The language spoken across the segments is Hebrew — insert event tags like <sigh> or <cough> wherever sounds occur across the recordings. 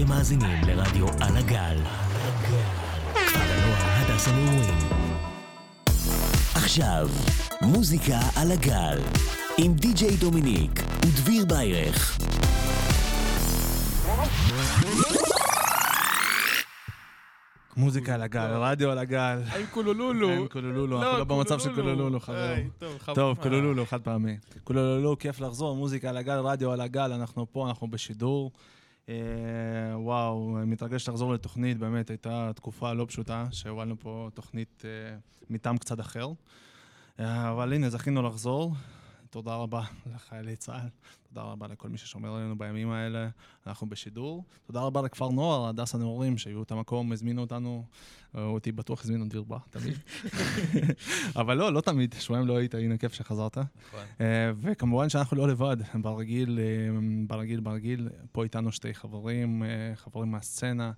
אתם מאזינים לרדיו על הגל. כפר הנוער הדס הנעורים. עכשיו, מוזיקה על הגל. עם די.ג'יי דומיניק ודביר ביירך. מוזיקה על הגל, רדיו על הגל. עם קולולולו. עם קולולולו, אנחנו לא במצב של קולולולו, חברים. טוב, קולולולו, חד פעמי. קולולולו, כיף לחזור, מוזיקה על הגל, רדיו על הגל, אנחנו פה, אנחנו בשידור. אה, וואו, מתרגש לחזור לתוכנית, באמת הייתה תקופה לא פשוטה, שהובלנו פה תוכנית אה, מטעם קצת אחר. אה, אבל הנה, זכינו לחזור. תודה רבה לחיילי צה"ל, תודה רבה לכל מי ששומר עלינו בימים האלה, אנחנו בשידור. תודה רבה לכפר נוער, הדס הנעורים, שהיו את המקום, הזמינו אותנו, אותי בטוח הזמינו דיר בה, תמיד. <laughs> אבל לא, לא תמיד, שבועיים לא היית, הנה כיף שחזרת. נכון. וכמובן שאנחנו לא לבד, ברגיל, ברגיל, ברגיל, פה איתנו שתי חברים, חברים מהסצנה,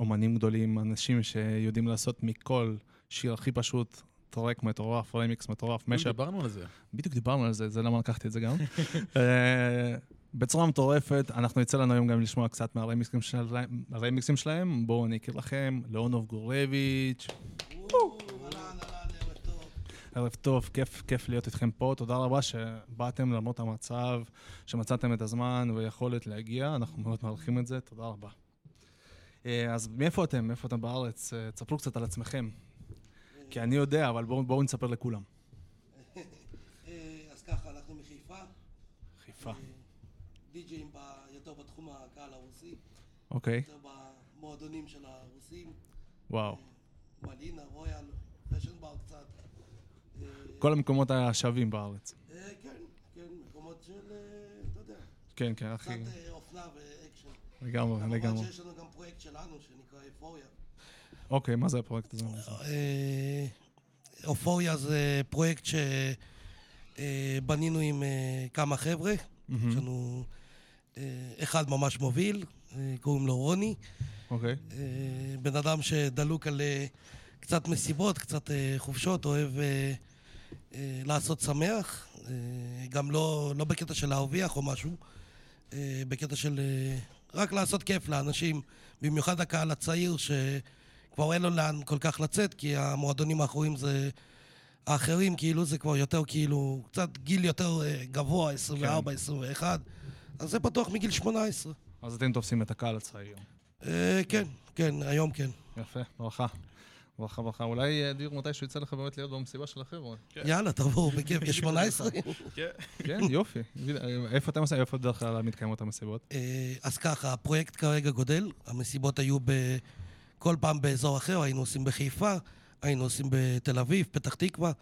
אומנים גדולים, אנשים שיודעים לעשות מכל שיר הכי פשוט. טרק מטורף, רמיקס מטורף, משאפ. דיברנו על זה. בדיוק דיברנו על זה, זה למה לקחתי את זה גם. <laughs> אה, בצורה מטורפת, אנחנו יצא לנו היום גם לשמוע קצת מהרמיקסים שלהם. שלהם. בואו אני אכיר לכם, לאונוב גורביץ'. ערב טוב, כיף, כיף להיות איתכם פה. תודה רבה שבאתם למרות המצב, שמצאתם את הזמן ויכולת להגיע, אנחנו מאוד מעריכים את זה, תודה רבה. אה, אז מאיפה אתם? מאיפה אתם בארץ? אה, תספרו קצת על עצמכם. כי אני יודע, אבל בואו בוא נספר לכולם. אז ככה, אנחנו מחיפה. חיפה. די-ג'אים יותר בתחום הקהל הרוסי. אוקיי. יותר במועדונים של הרוסים. וואו. מלינה, רויאל, פאשן בר קצת. כל המקומות השווים בארץ. כן, כן, מקומות של, אתה יודע. כן, כן, אחי. קצת אופנה ואקשן. לגמרי, לגמרי. כמובן שיש לנו גם פרויקט שלנו שנקרא אופוריה. אוקיי, מה זה הפרויקט הזה? אה, אופוריה זה פרויקט שבנינו עם אה, כמה חבר'ה. יש לנו אה, אחד ממש מוביל, קוראים לו רוני. אוקיי. בן אדם שדלוק על קצת מסיבות, קצת חופשות, אוהב לעשות שמח. גם לא, לא בקטע של להרוויח או משהו, בקטע של רק לעשות כיף לאנשים, במיוחד הקהל הצעיר ש... כבר אין לו לאן כל כך לצאת, כי המועדונים האחרונים זה... האחרים, כאילו, זה כבר יותר, כאילו, קצת גיל יותר אה, גבוה, 24, כן. 21, אז זה פתוח מגיל 18. אז אתם תופסים את הקהל הצעיר. אה, כן, כן, היום כן. יפה, ברכה. ברכה, ברכה. אולי אה, דיר מתישהו יצא לך באמת להיות במסיבה של החבר'ה. כן. יאללה, תבואו, בכיף, יש <laughs> 18. <laughs> כן. כן, יופי. איפה אתם עושים, איפה בדרך כלל מתקיימות המסיבות? אז ככה, הפרויקט כרגע גודל, המסיבות היו ב... כל פעם באזור אחר, היינו עושים בחיפה, היינו עושים בתל אביב, פתח תקווה,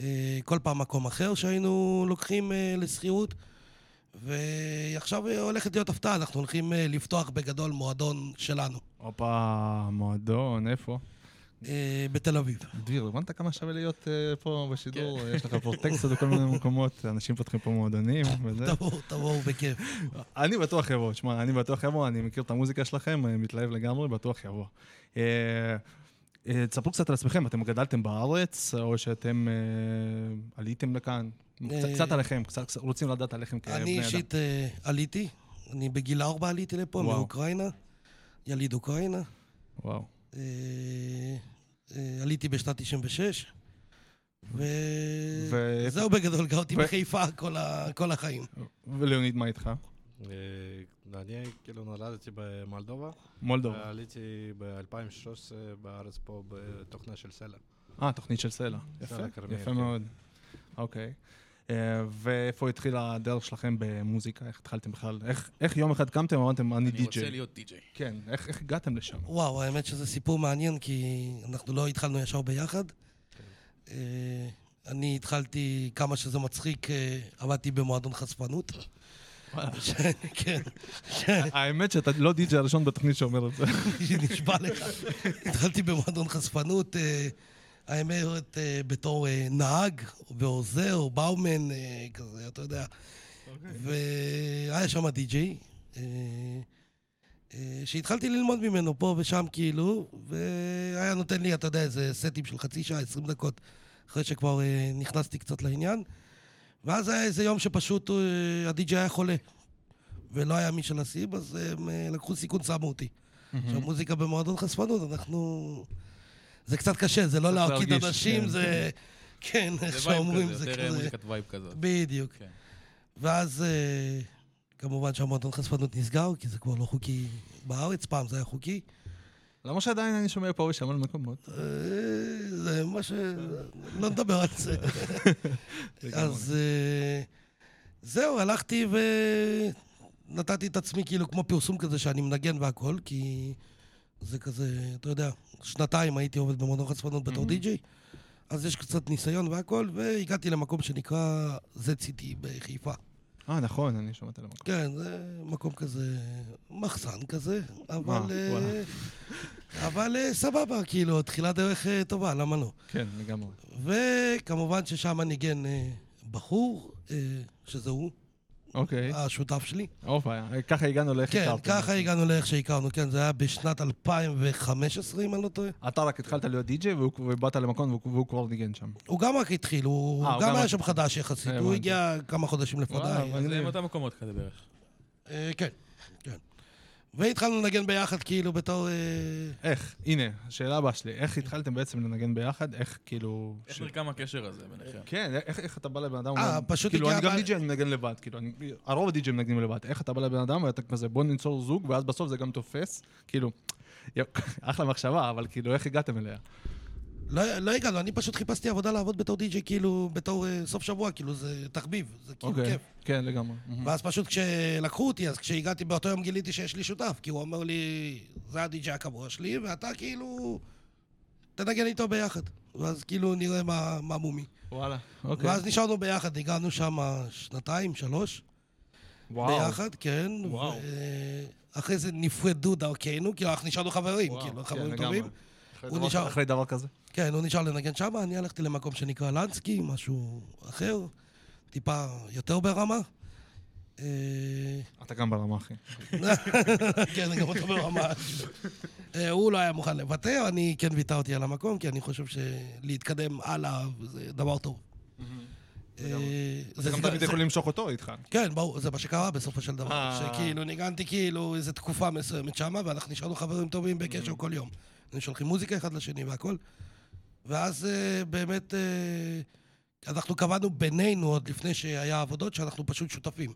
אה, כל פעם מקום אחר שהיינו לוקחים אה, לשכירות. ועכשיו הולכת להיות הפתעה, אנחנו הולכים אה, לפתוח בגדול מועדון שלנו. הופה, מועדון, איפה? בתל אביב. דביר, הבנת כמה שווה להיות פה בשידור? כן. יש לך פה טקסט בכל מיני מקומות, אנשים פותחים פה מועדונים וזה. תבואו, תבואו, בכיף. אני בטוח יבוא, תשמע, אני בטוח יבוא, אני מכיר את המוזיקה שלכם, מתלהב לגמרי, בטוח יבוא. תספרו קצת על עצמכם, אתם גדלתם בארץ, או שאתם עליתם לכאן? קצת עליכם, קצת רוצים לדעת עליכם כבני אדם. אני אישית עליתי, אני בגיל ארבע עליתי לפה, מאוקראינה, יליד אוקראינה. וואו. עליתי בשנת 96, וזהו בגדול, גרתי בחיפה כל החיים. ולאוניד, מה איתך? אני כאילו נולדתי במולדובה. מולדובה. ועליתי ב-2013 בארץ פה בתוכנה של סלע. אה, תוכנית של סלע. יפה, יפה מאוד. אוקיי. ואיפה התחילה הדרך שלכם במוזיקה? איך התחלתם בכלל? איך יום אחד קמתם ואמרתם, אני די-ג'יי? אני רוצה להיות די-ג'יי. כן, איך הגעתם לשם? וואו, האמת שזה סיפור מעניין, כי אנחנו לא התחלנו ישר ביחד. אני התחלתי, כמה שזה מצחיק, עבדתי במועדון חשפנות. <laughs> כן. האמת שאתה לא די.ג'יי הראשון בתוכנית שאומר את זה. <laughs> נשבע לך. התחלתי במועדון חשפנות, אה, האמת, אה, בתור אה, נהג ועוזר, באומן, כזה, אתה יודע. אוקיי. והיה שם די.ג'יי, שהתחלתי ללמוד ממנו פה ושם, כאילו, והיה נותן לי, אתה יודע, איזה סטים של חצי שעה, עשרים דקות, אחרי שכבר נכנסתי קצת לעניין. ואז היה איזה יום שפשוט הדי-ג'יי היה חולה. ולא היה מי שלשים, אז הם אה, לקחו סיכון, שמו אותי. עכשיו, מוזיקה במועדון חשפנות, אנחנו... זה קצת קשה, זה לא להרקיד אנשים, כן. זה... כן, איך זה vibe שאומרים, כזה, זה יותר כזה... מוזיקת vibe כזאת. בדיוק. כן. ואז אה, כמובן שהמועדון חשפנות נסגר, כי זה כבר לא חוקי בארץ, פעם זה היה חוקי. למה שעדיין אני שומע פה ושם על מקומות? אה, זה מה ש... לא נדבר על זה. <laughs> אז אה, זהו, הלכתי ונתתי את עצמי כאילו כמו פרסום כזה שאני מנגן והכל, כי זה כזה, אתה יודע, שנתיים הייתי עובד במועדון חשפנות בתור די-ג'יי, אז יש קצת ניסיון והכל, והגעתי למקום שנקרא ZCT בחיפה. אה, נכון, אני שמעתי על המקום. כן, זה מקום כזה, מחסן כזה, אבל... אה, אה. אבל אה, סבבה, כאילו, תחילת דרך אה, טובה, למה לא? כן, לגמרי. וכמובן ששם ניגן אה, בחור, שזה הוא, אוקיי. השותף שלי. הופה, ככה הגענו לאיך כן, הכרתם. ככה הגענו לאיך שהכרנו, כן, זה היה בשנת 2015, אם אני לא טועה. אתה רק התחלת להיות די-ג'יי ובאת למקום והוא- והוא כבר ניגן שם. הוא גם רק התחיל, הוא אה, הוא גם גם היה שם. חדש יחסית, הוא. הגיע כמה חודשים וואלה, לפניי. אבל- זה עם אותם מקומות כזה בערך. אה, כן, כן. והתחלנו לנגן ביחד, כאילו, בתור... אה, איך? הנה, השאלה הבאה שלי. איך התחלתם בעצם לנגן ביחד? איך כאילו... איך ש- נרקם הקשר הזה ביניכם? כן, איך, איך אתה בא לבן אדם, אה, פשוט כאילו, אני גם די.ג'יי, אני מנגן לבד, כאילו, אני, הרוב הדי.ג'יי מנגנים לבד. איך אתה בא לבן אדם ואתה כזה, בוא ניצור זוג, ואז בסוף זה גם תופס, כאילו, <laughs> אחלה מחשבה, אבל כאילו, איך הגעתם אליה? לא, לא הגענו, אני פשוט חיפשתי עבודה לעבוד בתור די.ג'יי, כאילו, בתור אה, סוף שבוע, כאילו, זה תחביב, זה כאילו אוקיי, כיף. כן, לגמרי. ואז פשוט כשלקחו אותי, אז כשהגעתי באותו יום גיליתי שיש לי שותף, כי הוא אומר לי, זה הדי.ג'יי הקבוע שלי, ואתה כאילו, תנגן איתו ביחד. ואז כאילו נראה מה, מה מומי. וואלה, אוקיי. ואז נשארנו ביחד, הגענו שם שנתיים, שלוש, וואו. ביחד, כן. וואו. אחרי זה נפרדו דרכנו, כאילו אנחנו נשארנו חברים, וואו, כאילו, כן, חברים לגמרי. טובים. הוא נשאר- אחרי דבר כזה? כן, הוא נשאר לנגן שם, אני הלכתי למקום שנקרא לנסקי, משהו אחר, טיפה יותר ברמה. אה, אתה גם ברמה, אחי. <laughs> כן, גם אותו ברמה. אה, הוא לא היה מוכן לוותר, אני כן ויתרתי על המקום, כי אני חושב שלהתקדם הלאה זה דבר טוב. אה, אתה זה- גם תמיד יכול למשוך אותו איתך. כן, ברור, זה מה שקרה בסופו של דבר. אה. שכאילו, ניגנתי כאילו איזו תקופה מסוימת שמה, ואנחנו נשארנו חברים טובים בקשר כל יום. היינו שולחים מוזיקה אחד לשני והכל. ואז אה, באמת, אה, אנחנו קבענו בינינו, עוד לפני שהיה עבודות, שאנחנו פשוט שותפים.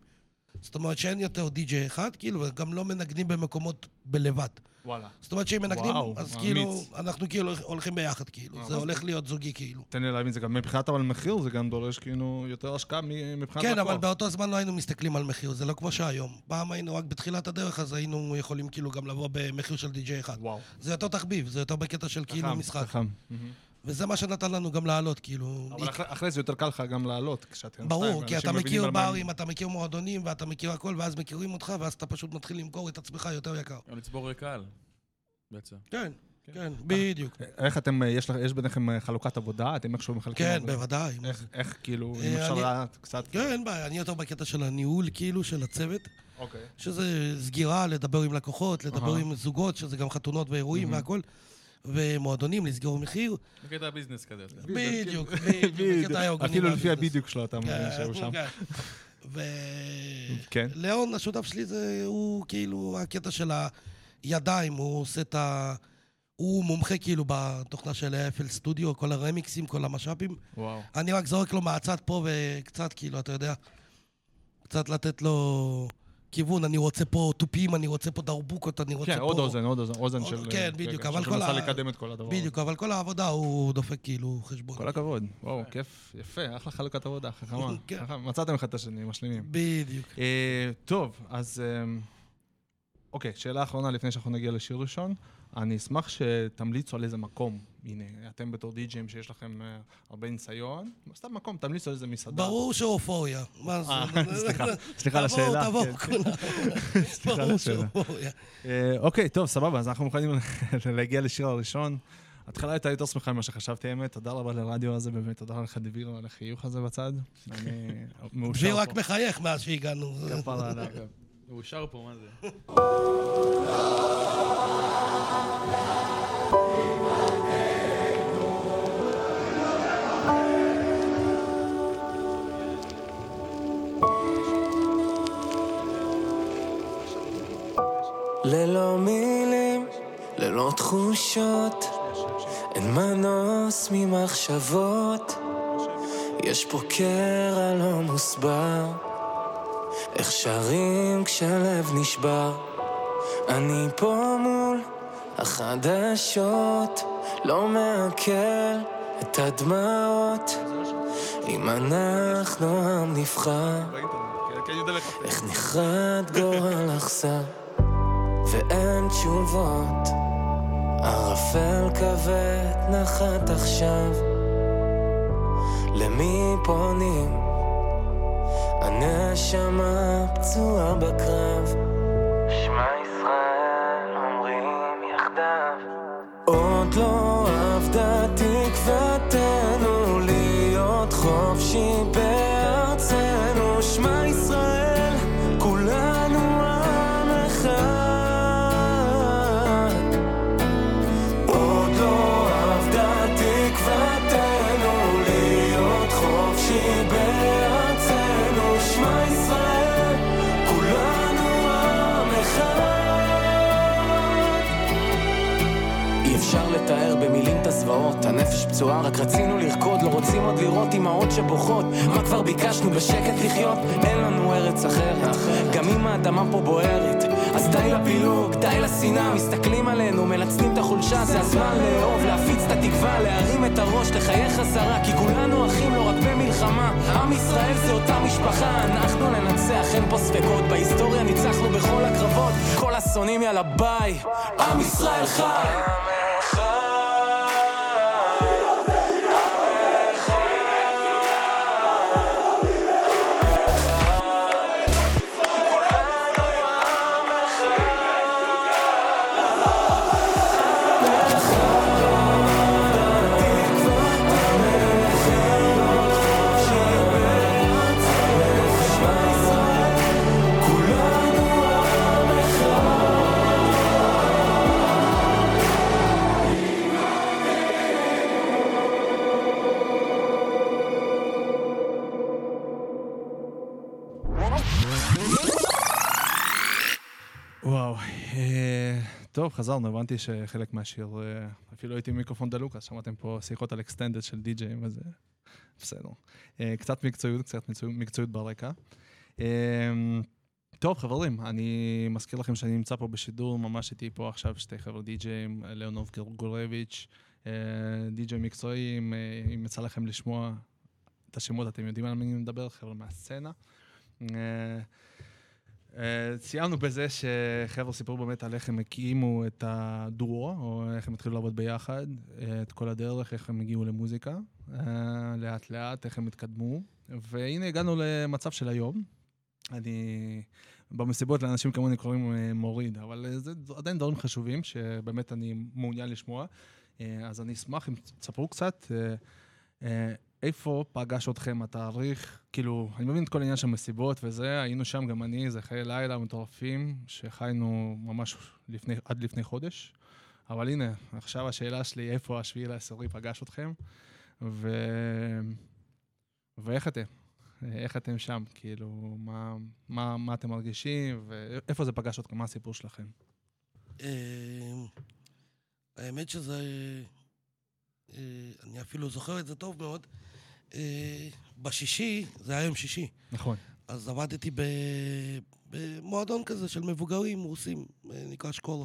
זאת אומרת שאין יותר די.ג'יי אחד, כאילו, וגם לא מנגנים במקומות בלבד. וואלה. זאת אומרת שאם מנגנים, וואו, אז אמיץ. כאילו, אנחנו כאילו הולכים ביחד, כאילו. אה, זה הולך להיות זוגי, כאילו. תן לי להבין, זה גם מבחינת אבל מחיר, זה גם דורש כאילו יותר השקעה מבחינת כן, לקוח. אבל באותו זמן לא היינו מסתכלים על מחיר, זה לא כמו שהיום. פעם היינו רק בתחילת הדרך, אז היינו יכולים כאילו גם לבוא במחיר של די.ג'יי אחד. וואו. זה יותר תחביב, זה יותר בקטע של כאילו משחק. חכם. וזה מה שנתן לנו גם לעלות, כאילו... אבל אחרי- אחרי זה יותר קל לך גם לעלות, כשאתם ברור, כי ואנשים אתה מבינים מכיר על מה הם- ברים, אתה מכיר מועדונים, ואתה מכיר הכל, ואז מכירים אותך, ואז אתה פשוט מתחיל למכור את עצמך יותר יקר. גם לצבור קהל, בעצם. כן, כן, בדיוק. איך אתם, יש לך- יש ביניכם אה, חלוקת עבודה? אתם איכשהו מחלקים כן, עבודה? בוודאי. איך-. איך כאילו, אה, אם אפשר אני- לדעת קצת? כן, אין בעיה, אני יותר בקטע של הניהול, כאילו, של הצוות. אוקיי. שזה סגירה, לדבר עם לקוחות, לדבר. עם זוגות, שזה גם חתונות ואירועים והכל, ומועדונים, לסגור מחיר. בקטע הביזנס כזה. בדיוק, בדיוק, בקטע ההוגנים אפילו לפי. הבידיוק שלו אתה מבין כן, שהוא שם. כן. כן. ולאון, השותף שלי, זה הוא כאילו הקטע של הידיים, הוא עושה את ה... הוא מומחה כאילו בתוכנה של אפל סטודיו, כל הרמיקסים, כל המשאפים. וואו. אני רק זורק לו מהצד פה וקצת, כאילו, אתה יודע, קצת לתת לו כיוון, אני רוצה פה תופים, אני רוצה פה דרבוקות, אני רוצה כן, פה... עוד אוזן, עוד אוזן, אוזן של... כן, אה, בדיוק, כן, אבל כל שמנסה ה- לקדם את כל הדבר. הזה. בדיוק, אבל כל העבודה הוא דופק כאילו חשבון. כל הכבוד. וואו, כיף, יפה, אחלה חלוקת עבודה, חכמה. <laughs> כן. מצאתם אחד את השני, משלימים. בדיוק. אה, טוב, אז... אה, אוקיי, שאלה אחרונה לפני שאנחנו נגיע לשיר ראשון. אני אשמח שתמליצו על איזה מקום. הנה, אתם בתור די.ג'ים שיש לכם אה, הרבה ניסיון, סתם מקום, תמליצו על איזה מסעדה. ברור שאופוריה. מה זה? אה, <laughs> סליחה, סליחה על השאלה. תבואו, כן. תבואו, כולם. <laughs> סליחה על ברור השאלה. שאופוריה. אה, אוקיי, טוב, סבבה, אז אנחנו מוכנים <laughs> להגיע לשיר הראשון. ההתחלה הייתה יותר שמחה ממה שחשבתי, האמת. תודה רבה לרדיו הזה, באמת, תודה לך, דביר, על החיוך הזה בצד. אני מאושר דביר פה. רק מחייך מאז שהגענו. כפרה עליו. הוא שר פה, מה זה? ללא מילים, ללא תחושות, אין מנוס ממחשבות. יש פה קרע לא מוסבר, איך שרים כשלב נשבר. אני פה מול החדשות, לא מעכל את הדמעות. אם אנחנו עם נבחר, איך נחרד גורל אכזר, ואין תשובות. ערפל כבד נחת עכשיו, למי פונים? הנשמה פצועה בקרב. שמע ישראל אומרים יחדיו, עוד לא הנפש פצועה, רק רצינו לרקוד, לא רוצים עוד לראות אמהות שבוכות. מה כבר ביקשנו בשקט לחיות? אין לנו ארץ אחרת, גם אם האדמה פה בוערת. אז די לפילוג, די לשנאה, מסתכלים עלינו, מלצנים את החולשה, זה הזמן לאהוב, להפיץ את התקווה, להרים את הראש, לחייך חזרה, כי כולנו אחים, לא רק במלחמה. עם ישראל זה אותה משפחה, אנחנו ננצח, אין פה ספקות, בהיסטוריה ניצחנו בכל הקרבות, כל השונאים יאללה ביי, עם ישראל חי! חזרנו, הבנתי שחלק מהשיר, אה, אפילו הייתי מיקרופון דלוק, אז שמעתם פה שיחות על אקסטנדד של די-ג'אים וזה, בסדר. אה, קצת מקצועיות, קצת מקצועיות, ברקע. אה, טוב, חברים, אני מזכיר לכם שאני נמצא פה בשידור, ממש איתי פה עכשיו שתי חבר'ה די-ג'אים, ליאונוב גורביץ', אה, די-ג'יי מקצועי, אם, אה, אם יצא לכם לשמוע את השמות, אתם יודעים על מי אני מדבר, חבר'ה מהסצנה. אה, אה, סיימנו בזה שחבר'ה סיפרו באמת על איך הם הקימו את הדואו, או איך הם התחילו לעבוד ביחד, אה, את כל הדרך, איך הם הגיעו למוזיקה, אה, לאט לאט, איך הם התקדמו. והנה הגענו למצב של היום. אני, במסיבות לאנשים כמוני קוראים אה, מוריד, אבל אה, זה עדיין דברים חשובים שבאמת אני מעוניין לשמוע. אה, אז אני אשמח אם תספרו קצת אה, אה, איפה פגש אתכם התאריך, כאילו, אני מבין את כל העניין של מסיבות וזה, היינו שם גם אני, זה חיי לילה מטורפים, שחיינו ממש לפני, עד לפני חודש. אבל הנה, עכשיו השאלה שלי, איפה השביעי לעשירי פגש אתכם, ו... ואיך אתם? איך אתם שם? כאילו, מה, מה, מה אתם מרגישים, ואיפה זה פגש אתכם? מה הסיפור שלכם? אה, האמת שזה... אה, אני אפילו זוכר את זה טוב מאוד. בשישי, זה היה יום שישי, נכון. אז עבדתי במועדון כזה של מבוגרים רוסים, אה, נקרא שקולה.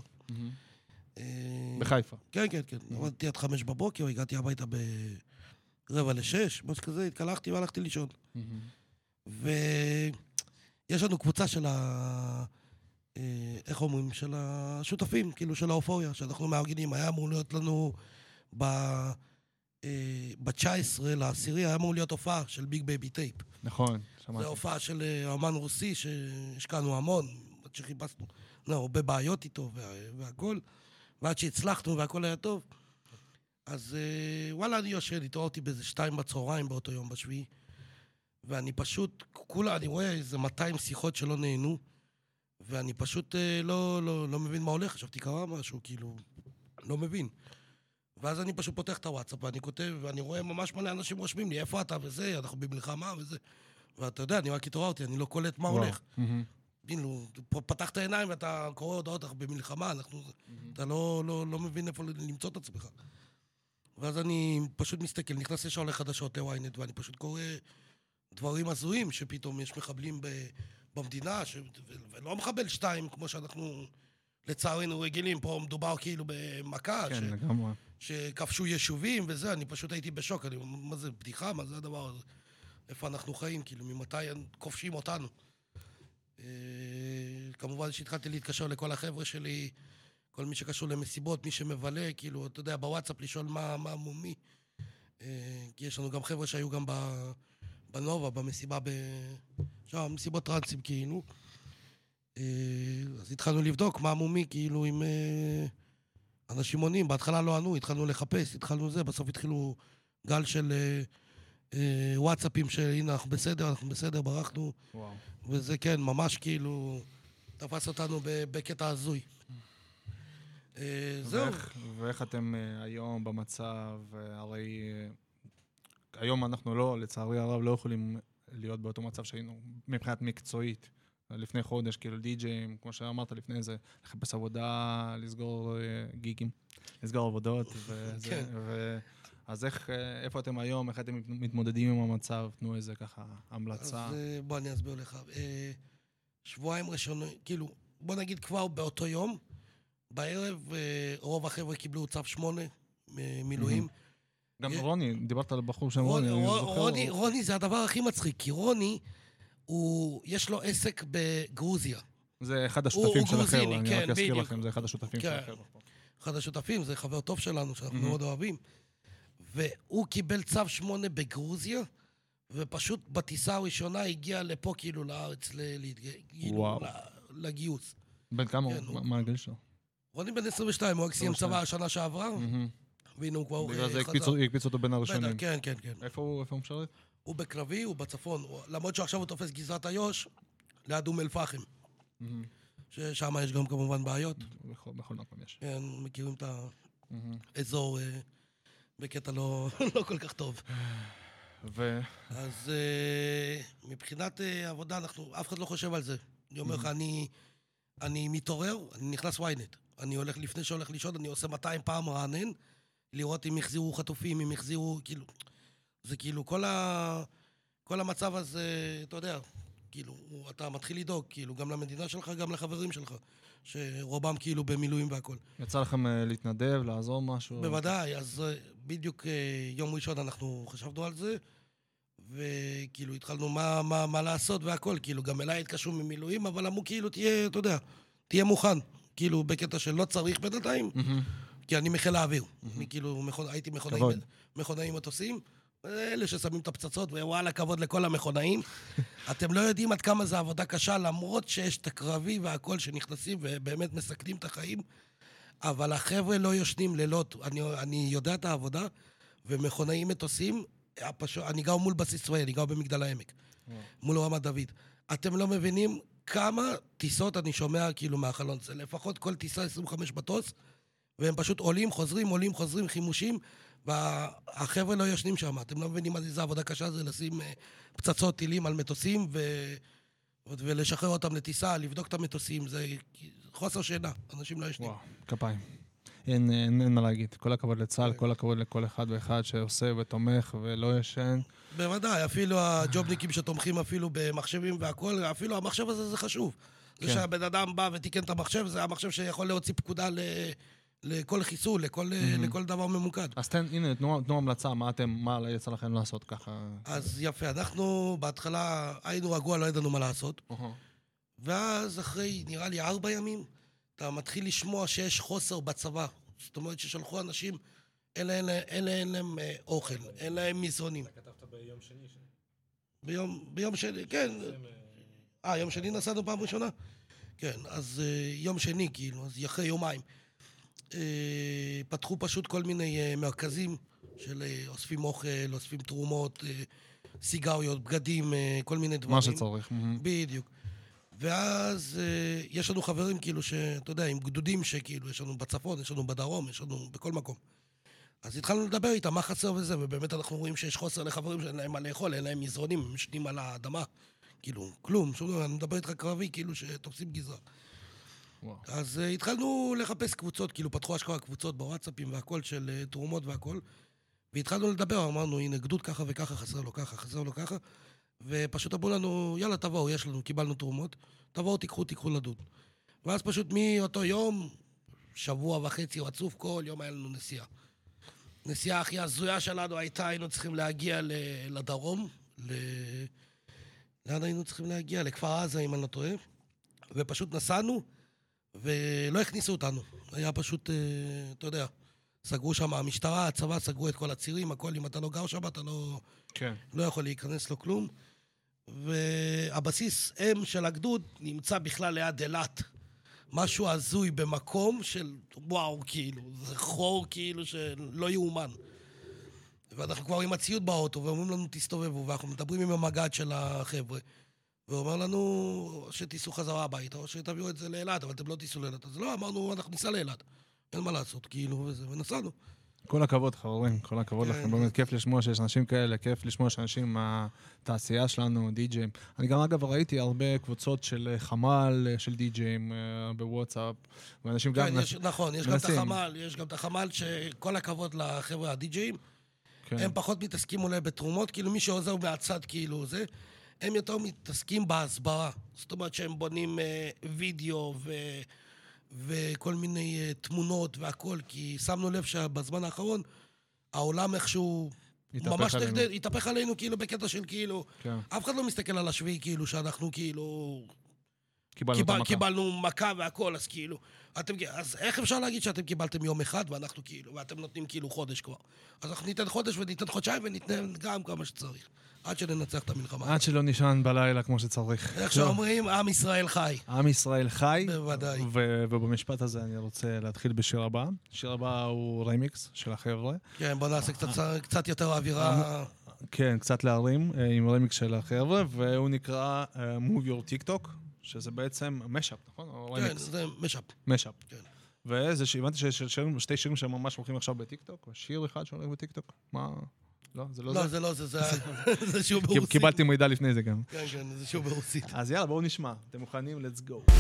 אה, בחיפה. כן, כן, כן. עבדתי עד חמש בבוקר, הגעתי הביתה ברבע לשש, משהו כזה, התקלחתי והלכתי לישון. ויש לנו קבוצה של ה... אה, איך אומרים? של השותפים, כאילו, של האופוריה, שאנחנו מארגנים. היה אמור להיות לנו ב... ב-19 לעשירי, היה אמור להיות הופעה של ביג בייבי טייפ. נכון, זו שמעתי. הופעה של אה, אומן רוסי שהשקענו המון, עד שחיפשנו לא, הרבה בעיות איתו וה, והכל, ועד שהצלחנו והכל היה טוב. אז אה, וואלה, אני יושב, התעוררתי באיזה שתיים בצהריים באותו יום בשביעי, ואני פשוט, כולה, אני רואה איזה 200 שיחות שלא נענו, ואני פשוט אה, לא, לא, לא מבין מה הולך, חשבתי קרה משהו, כאילו, לא מבין. ואז אני פשוט פותח את הוואטסאפ ואני כותב, ואני רואה ממש מלא אנשים רושמים לי, איפה אתה וזה, אנחנו במלחמה וזה. ואתה יודע, אני רק התעוררתי, אני לא קולט מה וואו. הולך. כאילו, פ- פתח את העיניים ואתה קורא הודעות, אנחנו במלחמה, אנחנו... אתה לא, לא, לא מבין איפה למצוא את עצמך. ואז אני פשוט מסתכל, נכנס ישר לחדשות, ל-ynet, ואני פשוט קורא דברים הזויים, שפתאום יש מחבלים ב, במדינה, ש, ו- ולא מחבל שתיים, כמו שאנחנו לצערנו רגילים, פה מדובר כאילו במכה, כן, ש, לגמרי. שכבשו יישובים וזה, אני פשוט הייתי בשוק, אני, מה זה, בדיחה? מה זה הדבר הזה? איפה אנחנו חיים? כאילו, ממתי כובשים אותנו? אה, כמובן שהתחלתי להתקשר לכל החבר'ה שלי, כל מי שקשור למסיבות, מי שמבלה, כאילו, אתה יודע, בוואטסאפ לשאול מה, מה מומי. אה, כי יש לנו גם חבר'ה שהיו גם בנובה, במסיבה, ב... שם, מסיבות טרנסים, כאילו. אה, אז התחלנו לבדוק מה מומי, כאילו, עם... אנשים עונים, בהתחלה לא ענו, התחלנו לחפש, התחלנו זה, בסוף התחילו גל של אה, אה, וואטסאפים של הנה, אנחנו בסדר, אנחנו בסדר, ברחנו, וואו. וזה כן, ממש כאילו, תפס אותנו בקטע הזוי. אה, זהו. ואיך, ואיך אתם אה, היום במצב, אה, הרי היום אנחנו לא, לצערי הרב, לא יכולים להיות באותו מצב שהיינו מבחינת מקצועית. לפני חודש, כאילו די-ג'ים, כמו שאמרת לפני זה, לחפש עבודה, לסגור אה, גיגים, לסגור עבודות, וזה, כן. ו... אז איך, אה, איפה אתם היום, איך אתם מתמודדים עם המצב? תנו איזה ככה המלצה. אז אה, בוא אני אסביר לך. שבועיים ראשונים, כאילו, בוא נגיד כבר באותו יום, בערב רוב החבר'ה קיבלו צו שמונה מילואים. גם רוני, דיברת על בחור שם רוני, אני זוכר. רוני, רוני זה הדבר הכי מצחיק, כי רוני, הוא, יש לו עסק בגרוזיה. זה אחד השותפים של החבר'ה, אני כן, רק אזכיר בדיוק. לכם, זה אחד השותפים של כן. החבר'ה פה. אחד השותפים, זה חבר טוב שלנו, שאנחנו מהמם. מאוד אוהבים. והוא קיבל צו שמונה בגרוזיה, ופשוט בטיסה הראשונה הגיע לפה, כאילו, לארץ, ל- כאילו, לגיוס. בן כמה כן, הוא? מה- הגיל שלו? רוני בן 22, הוא רק סיים 22. צבא השנה שעברה. והנה הוא כבר בגלל אה, זה חזר. הקפיצו- הקפיצו אותו בין הראשונים. כן, כן, כן. איפה הוא משרת? הוא בקרבי, הוא בצפון. הוא- למרות שעכשיו הוא תופס גזרת איו"ש, ליד אום אל-פחם. ששם יש גם כמובן בעיות. בכל בכל מקום יש. כן, מכירים את. האזור אה, בקטע לא <laughs> לא כל כך טוב. ו... אז אה, מבחינת אה, עבודה, אנחנו, אף אחד לא חושב על זה. אני אומר לך, אני, אני מתעורר, אני נכנס ynet. אני הולך, לפני שהולך לישון, אני עושה 200 פעם רענן, לראות אם החזירו חטופים, אם החזירו, כאילו... זה כאילו, כל, ה, כל המצב הזה, אתה יודע, כאילו, אתה מתחיל לדאוג, כאילו, גם למדינה שלך, גם לחברים שלך, שרובם כאילו במילואים והכול. יצא לכם אה, להתנדב, לעזור משהו? בוודאי, אז אה, בדיוק אה, יום ראשון אנחנו חשבנו על זה, וכאילו התחלנו מה, מה, מה לעשות והכל, כאילו גם אליי התקשרו ממילואים, אבל אמרו כאילו תהיה, אתה יודע, תהיה מוכן, כאילו בקטע שלא צריך בינתיים, מהמם. כי אני מחיל האוויר. אני כאילו, מכונ... הייתי מכונאי. מכונאי מטוסים, אלה ששמים את הפצצות, ווואלה, כבוד לכל המכונאים. <laughs> אתם לא יודעים עד כמה זו עבודה קשה, למרות שיש את הקרבי והכל שנכנסים ובאמת מסכנים את החיים, אבל החבר'ה לא ישנים לילות. אני, אני יודע את העבודה, ומכונאי מטוסים, הפשוט, אני גר מול בסיס צבאי, אני גר במגדל העמק, מול רמת דוד. אתם לא מבינים כמה טיסות אני שומע כאילו מהחלון. זה לפחות כל טיסה 25 מטוס, והם פשוט עולים, חוזרים, עולים, חוזרים, חימושים, והחבר'ה לא ישנים שם. אתם לא מבינים זה, איזה עבודה קשה זה לשים אה, פצצות טילים על מטוסים ו... ולשחרר אותם לטיסה, לבדוק את המטוסים, זה חוסר שינה, אנשים לא ישנים. וואו, כפיים. אין, אין, אין מה להגיד. כל הכבוד לצה"ל, כל הכבוד לכל אחד ואחד שעושה ותומך ולא ישן. בוודאי, אפילו הג'ובניקים שתומכים אפילו במחשבים והכול, אפילו המחשב הזה זה חשוב. זה כן. שהבן אדם בא ותיקן את המחשב, זה המחשב שיכול להוציא פקודה ל... לכל חיסול, לכל, לכל דבר ממוקד. אז תן, הנה, תנו, תנו המלצה, מה אתם, מה יצא לכם לעשות ככה? אז יפה, אנחנו בהתחלה היינו רגוע, לא ידענו מה לעשות. אוהו. ואז אחרי, נראה לי, ארבע ימים, אתה מתחיל לשמוע שיש חוסר בצבא. זאת אומרת ששלחו אנשים, אין להם, אין להם, אין להם אה, אוכל, אין להם מזרונים. כתבת ביום שני. ביום, ביום שני, כן. אה, יום שני נסענו פעם ראשונה? כן, אז אה, יום שני, כאילו, אז אחרי יומיים. אה, פתחו פשוט כל מיני אה, מרכזים של אה, אוספים אוכל, אוספים תרומות, סיגריות, בגדים, כל מיני דברים. מה שצריך. בדיוק. ואז יש לנו חברים, כאילו, שאתה יודע, עם גדודים שכאילו, יש לנו בצפון, יש לנו בדרום, יש לנו בכל מקום. אז התחלנו לדבר איתם, מה חסר וזה, ובאמת אנחנו רואים שיש חוסר לחברים שאין להם מה לאכול, אין להם מזרונים, הם ישנים על האדמה. כאילו, כלום, שום דבר, אני מדבר איתך קרבי, כאילו שתופסים גזרה. וואו. אז uh, התחלנו לחפש קבוצות, כאילו פתחו אשכרה קבוצות בוואטסאפים והכל של uh, תרומות והכל, והתחלנו לדבר, אמרנו, הנה גדוד ככה וככה, חסר לו ככה, חסר לו ככה, ופשוט אמרו לנו, יאללה, תבואו, יש לנו, קיבלנו תרומות, תבואו, תיקחו, תיקחו לדוד. ואז פשוט מאותו יום, שבוע וחצי רצוף, כל יום היה לנו נסיעה. נסיעה הכי הזויה שלנו הייתה, היינו צריכים להגיע לדרום, ל... לאן היינו צריכים להגיע? לכפר עזה, אם אני לא טועה. ופשוט נסענו, ולא הכניסו אותנו. היה פשוט, אה, אתה יודע, סגרו שם, המשטרה, הצבא, סגרו את כל הצירים, הכל, אם אתה לא גר שם, אתה לא, כן. לא יכול להיכנס לו כלום. והבסיס אם של הגדוד נמצא בכלל ליד אילת. משהו הזוי במקום של וואו, כאילו, זה חור כאילו שלא יאומן. ואנחנו כבר עם הציוד באוטו, ואומרים לנו תסתובבו, ואנחנו מדברים עם המג"ד של החבר'ה. והוא אומר לנו שתיסעו חזרה הביתה, או שתביאו את זה לאילת, אבל אתם לא תיסעו לאילת. אז לא, אמרנו, אנחנו ניסע לאילת. אין מה לעשות, כאילו, וזה, ונסענו. כל הכבוד, חברים, כל הכבוד כן. לכם. באמת כיף לשמוע שיש אנשים כאלה, כיף לשמוע שאנשים מהתעשייה שלנו, די-ג'ים. אני גם, אגב, ראיתי הרבה קבוצות של אה, חמ"ל, אה, של די-ג'ים אה, בוואטסאפ, ואנשים גם... כן, יש, נכון, יש גם את מנסים. החמ"ל, יש גם את החמ"ל שכל הכבוד לחבר'ה הדי-ג'אים. כן. הם פחות מתעסקים אולי בתרומות, כאילו מי שעוזר מהצד, כאילו זה. הם יותר מתעסקים בהסברה. זאת אומרת שהם בונים אה, וידאו ו... וכל מיני אה, תמונות והכל, כי שמנו לב שבזמן האחרון העולם איכשהו התהפך ממש עלינו. נגד, התהפך עלינו כאילו בקטע של כאילו, כן. אף אחד לא מסתכל על השביעי כאילו שאנחנו כאילו קיבלנו את קיבל, המכה. קיבלנו מכה והכל, אז כאילו, אתם, אז איך אפשר להגיד שאתם קיבלתם יום אחד ואנחנו כאילו, ואתם נותנים כאילו חודש כבר? אז אנחנו ניתן חודש וניתן חודשיים וניתן גם כמה שצריך, עד שננצח את המלחמה. עד שלא נישן בלילה כמו שצריך. איך. שאומרים, עם ישראל חי. עם ישראל חי. בוודאי. ובמשפט הזה אני רוצה להתחיל בשיר הבא. שיר הבא הוא רמיקס של החבר'ה. כן, בוא נעשה קצת, קצת יותר אווירה. כן, קצת להרים, אה, עם רמיקס של החבר'ה, והוא נקרא אה, Move Your TikTok, שזה בעצם mashup, נכון? או כן. זה mashup. mashup. כן. וזה שהבנתי שיש שירים- שתי שירים שממש הולכים עכשיו בטיקטוק, שיר אחד שהולך בטיקטוק. מה? לא, זה לא לא, זה? זה לא זה, זה <laughs> זה שהוא קיב- ברוסית. קיבלתי מידע לפני זה גם. כן, כן, זה שהוא ברוסית. אז יאללה, בואו נשמע. אתם מוכנים? let's go.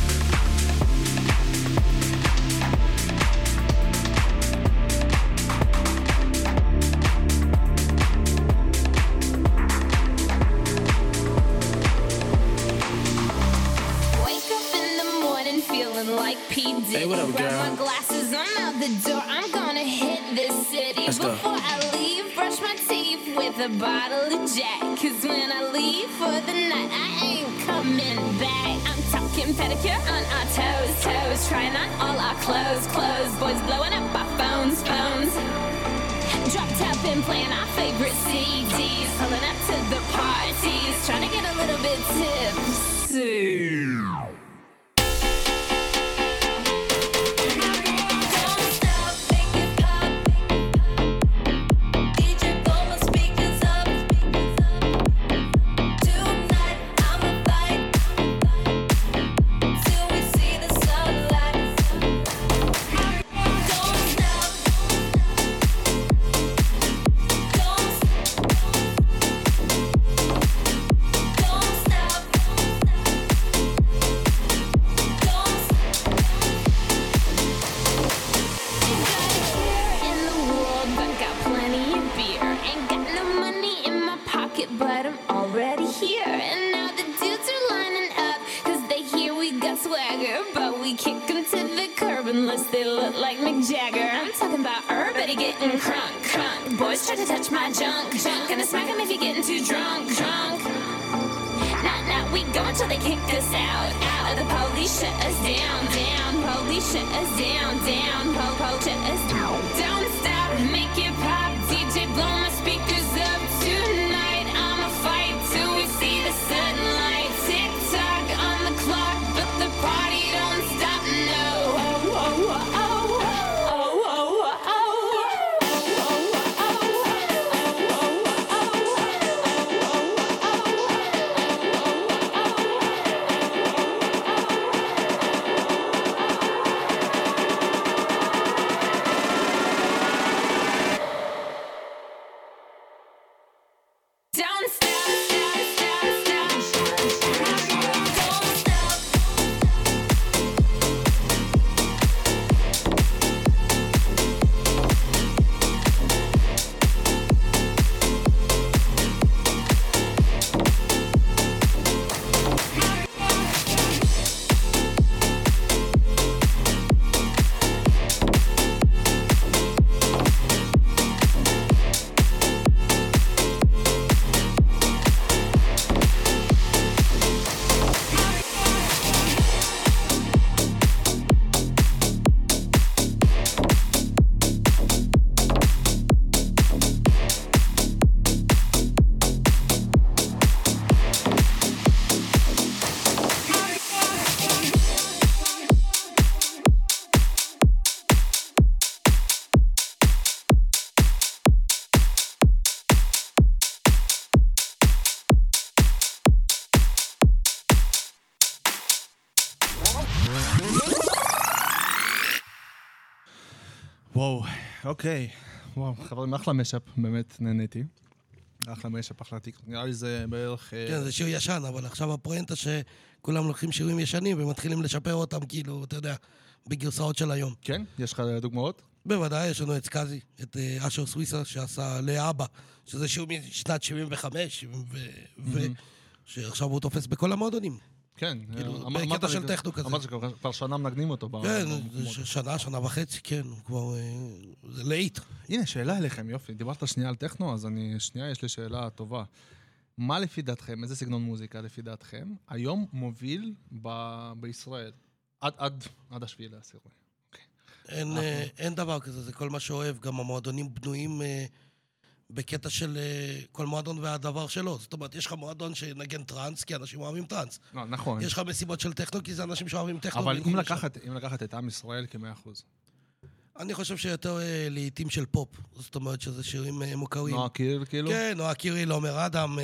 Before I leave, brush my teeth with a bottle of Jack. Cause when I leave for the night, I ain't coming back. I'm talking pedicure on our toes, toes. Trying on all our clothes, clothes. Boys blowing up our phones, phones. Drop top and playing our favorite CDs. Pulling up to the parties. Trying to get a little bit tipsy. אוקיי. וואו, חברים, אחלה משאפ, באמת נהניתי. אחלה משאפ, אחלה תיק. נראה לי זה בערך... אה, כן, זה שיר ישן, אבל עכשיו הפואנטה שכולם לוקחים שירים ישנים ומתחילים לשפר אותם, כאילו, אתה יודע, בגרסאות של היום. כן? יש לך דוגמאות? בוודאי, יש לנו את סקאזי, את אה, אשר סוויסה, שעשה לאבא, שזה שיר משנת 75, ו- ו- שעכשיו הוא תופס בכל המועדונים. כן. כאילו, בקטע של טכנו כזה. אמרת שכבר שנה מנגנים אותו. כן, שנה, שנה וחצי, כן, הוא כבר... אה, זה להיט. הנה, שאלה אליכם, יופי. דיברת שנייה על טכנו, אז אני... שנייה, יש לי שאלה טובה. מה לפי דעתכם, איזה סגנון מוזיקה לפי דעתכם, היום מוביל ב- בישראל? עד, עד, עד השביעי לעשירי. אין, אה, אין דבר כזה, זה כל מה שאוהב. גם המועדונים בנויים אה, בקטע של אה, כל מועדון והדבר שלו. זאת אומרת, יש לך מועדון שנגן טראנס, כי אנשים אוהבים טראנס. לא, נכון. יש לך מסיבות של טכנו, כי זה אנשים שאוהבים טכנו. אבל אם. לקחת, אם לקחת את עם ישראל כמאה אחוז. אני חושב שיותר אה, לעיתים של פופ. זאת אומרת שזה שירים אה, מוכרים. נועה קירל, כאילו? כן, נועה קיריל, עומר אדם,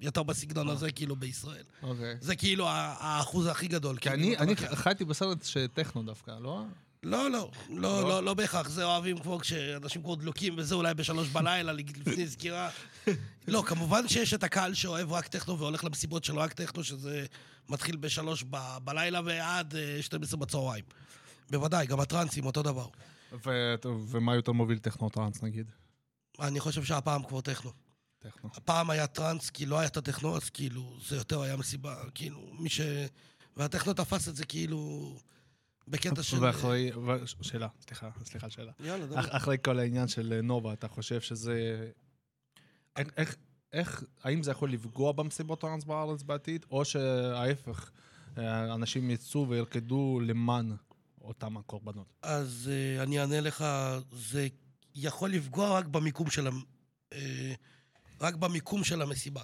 יותר בסגנון הזה, כאילו, בישראל. אוקיי. זה כאילו האחוז הכי גדול. כי כאילו, אני. חייתי בסרט שטכנו דווקא, לא? לא, לא, לא, לא, לא בהכרח. זה אוהבים כמו כשאנשים כבר דלוקים וזה אולי בשלוש בלילה לפני <laughs> סגירה. לא, כמובן שיש את הקהל שאוהב רק טכנו והולך למסיבות של רק טכנו, שזה מתחיל בשלוש ב- בלילה ועד אה, 12 בצהריים. בוודאי, גם הטרנסים אותו דבר. ו- ומה יותר מוביל טכנו טראנס, נגיד? אני חושב שהפעם כבר טכנו. טכנו. הפעם היה טראנס, כי לא היה את הטכנו, אז כאילו, זה יותר היה מסיבה, כאילו, מי ש... והטכנו תפס את זה כאילו בקטע <laughs> של... ואחרי, שאלה, סליחה, סליחה, שאלה. יאללה, דבר. אח- אחרי כל העניין של אה, נובה, אתה חושב שזה... איך, איך, האם זה יכול לפגוע במסיבות טראנס בארץ בעתיד, או שההפך, אה, אנשים יצאו וירקדו למען אותם הקורבנות? אז uh, אני אענה לך, זה יכול לפגוע רק במיקום של, רק במיקום של המסיבה.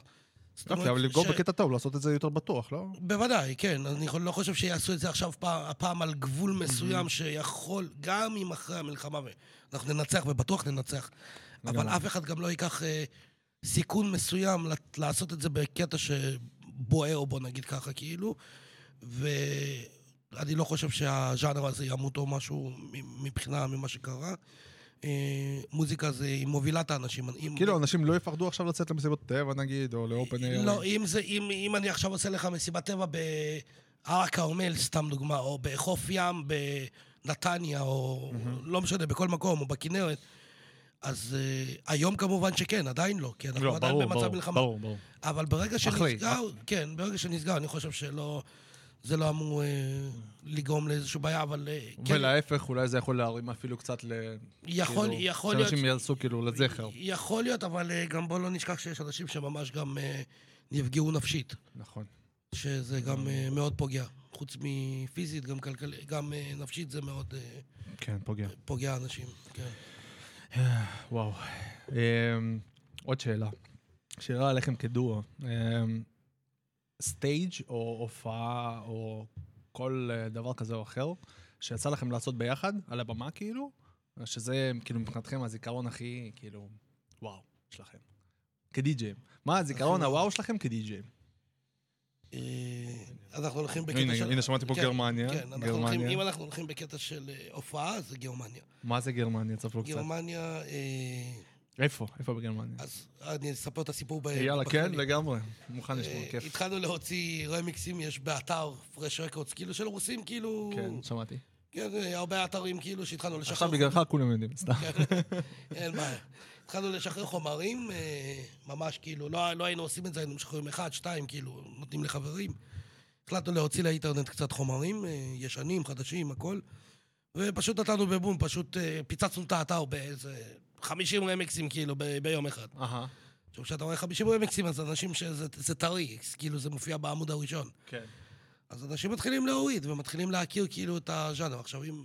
אוקיי, אבל לפגוע ש- בקטע טוב, לעשות את זה יותר בטוח, לא? בוודאי, כן. אני לא חושב שיעשו את זה עכשיו פעם, הפעם על גבול מסוים שיכול, גם אם אחרי המלחמה, ואנחנו ננצח, ובטוח ננצח, אבל. אף אחד גם לא ייקח אה, סיכון מסוים לעשות את זה בקטע שבוער, בוא נגיד ככה, כאילו, ואני לא חושב שהז'אנר הזה ימות או משהו מבחינה ממה שקרה. אה, מוזיקה זה, היא מובילה את האנשים. כאילו, אנשים לא יפחדו עכשיו לצאת למסיבות טבע, נגיד, או לאופן אייר. לא, אם, זה, אם, אם אני עכשיו עושה לך מסיבת טבע בהר הכרמל, סתם דוגמה, או בחוף ים בנתניה, או לא משנה, בכל מקום, או בכנרת, אז uh, היום כמובן שכן, עדיין לא, כי אנחנו לא, עדיין ברור, במצב ברור, מלחמה. ברור, ברור. אבל ברגע אחרי, שנסגר, כן, ברגע שנסגר, אני חושב שלא... זה לא אמור אה, לגרום לאיזושהי בעיה, אבל אה, כן, ולהפך, אולי זה יכול להרים אפילו קצת ל... יכול, כאילו, יכול להיות... שאנשים יעשו כאילו לזכר. יכול להיות, אבל אה, גם בואו לא נשכח שיש אנשים שממש גם אה, נפגעו נפשית. נכון. שזה גם אה, מאוד פוגע. חוץ מפיזית, גם כלכלית, גם אה, נפשית זה מאוד אה, כן, פוגע. פוגע אנשים. כן. וואו. אמ, עוד שאלה. שאלה עליכם כדואו. אמ, סטייג' או הופעה או כל אה, דבר כזה או אחר, שיצא לכם לעשות ביחד, על הבמה כאילו, שזה כאילו מבחינתכם הזיכרון הכי כאילו וואו שלכם. כדי-ג'יים. מה הזיכרון הוואו שלכם כדי-ג'יים? אה, אנחנו הולכים בקטע של... הנה שמעתי פה כן, גרמניה. כן. אם אנחנו הולכים בקטע של אה, הופעה, זה גרמניה. מה זה גרמניה? תספרו קצת. גרמניה, איפה? איפה בגרמניה? אז אני אספר את הסיפור ב... יאללה, כן. לגמרי. מוכן לשמוע, אה, כיף. התחלנו להוציא רמיקסים, יש באתר פרש רקורדס, כאילו של רוסים, כאילו... כן, שמעתי. כן, הרבה אתרים כאילו שהתחלנו לשחרר. עכשיו בגללך כולם יודעים, סתם. כן, <laughs> אין בעיה. התחלנו לשחרר חומרים, אה, ממש כאילו, לא, לא היינו עושים את זה, היינו משחררים אחד, שתיים, כאילו, נותנים לחברים. החלטנו להוציא לאינטרנט קצת חומרים, אה, ישנים, חדשים, הכל. ופשוט נתנו בבום, פשוט פיצצנו את האתר באיזה 50 רמיקסים, כאילו, ב- ביום אחד. אהה. עכשיו, כשאתה רואה 50 רמיקסים, אז אנשים שזה זה טרי, כאילו, זה מופיע בעמוד הראשון. כן. אז אנשים מתחילים להוריד ומתחילים להכיר כאילו את הז'אנר. עכשיו, אם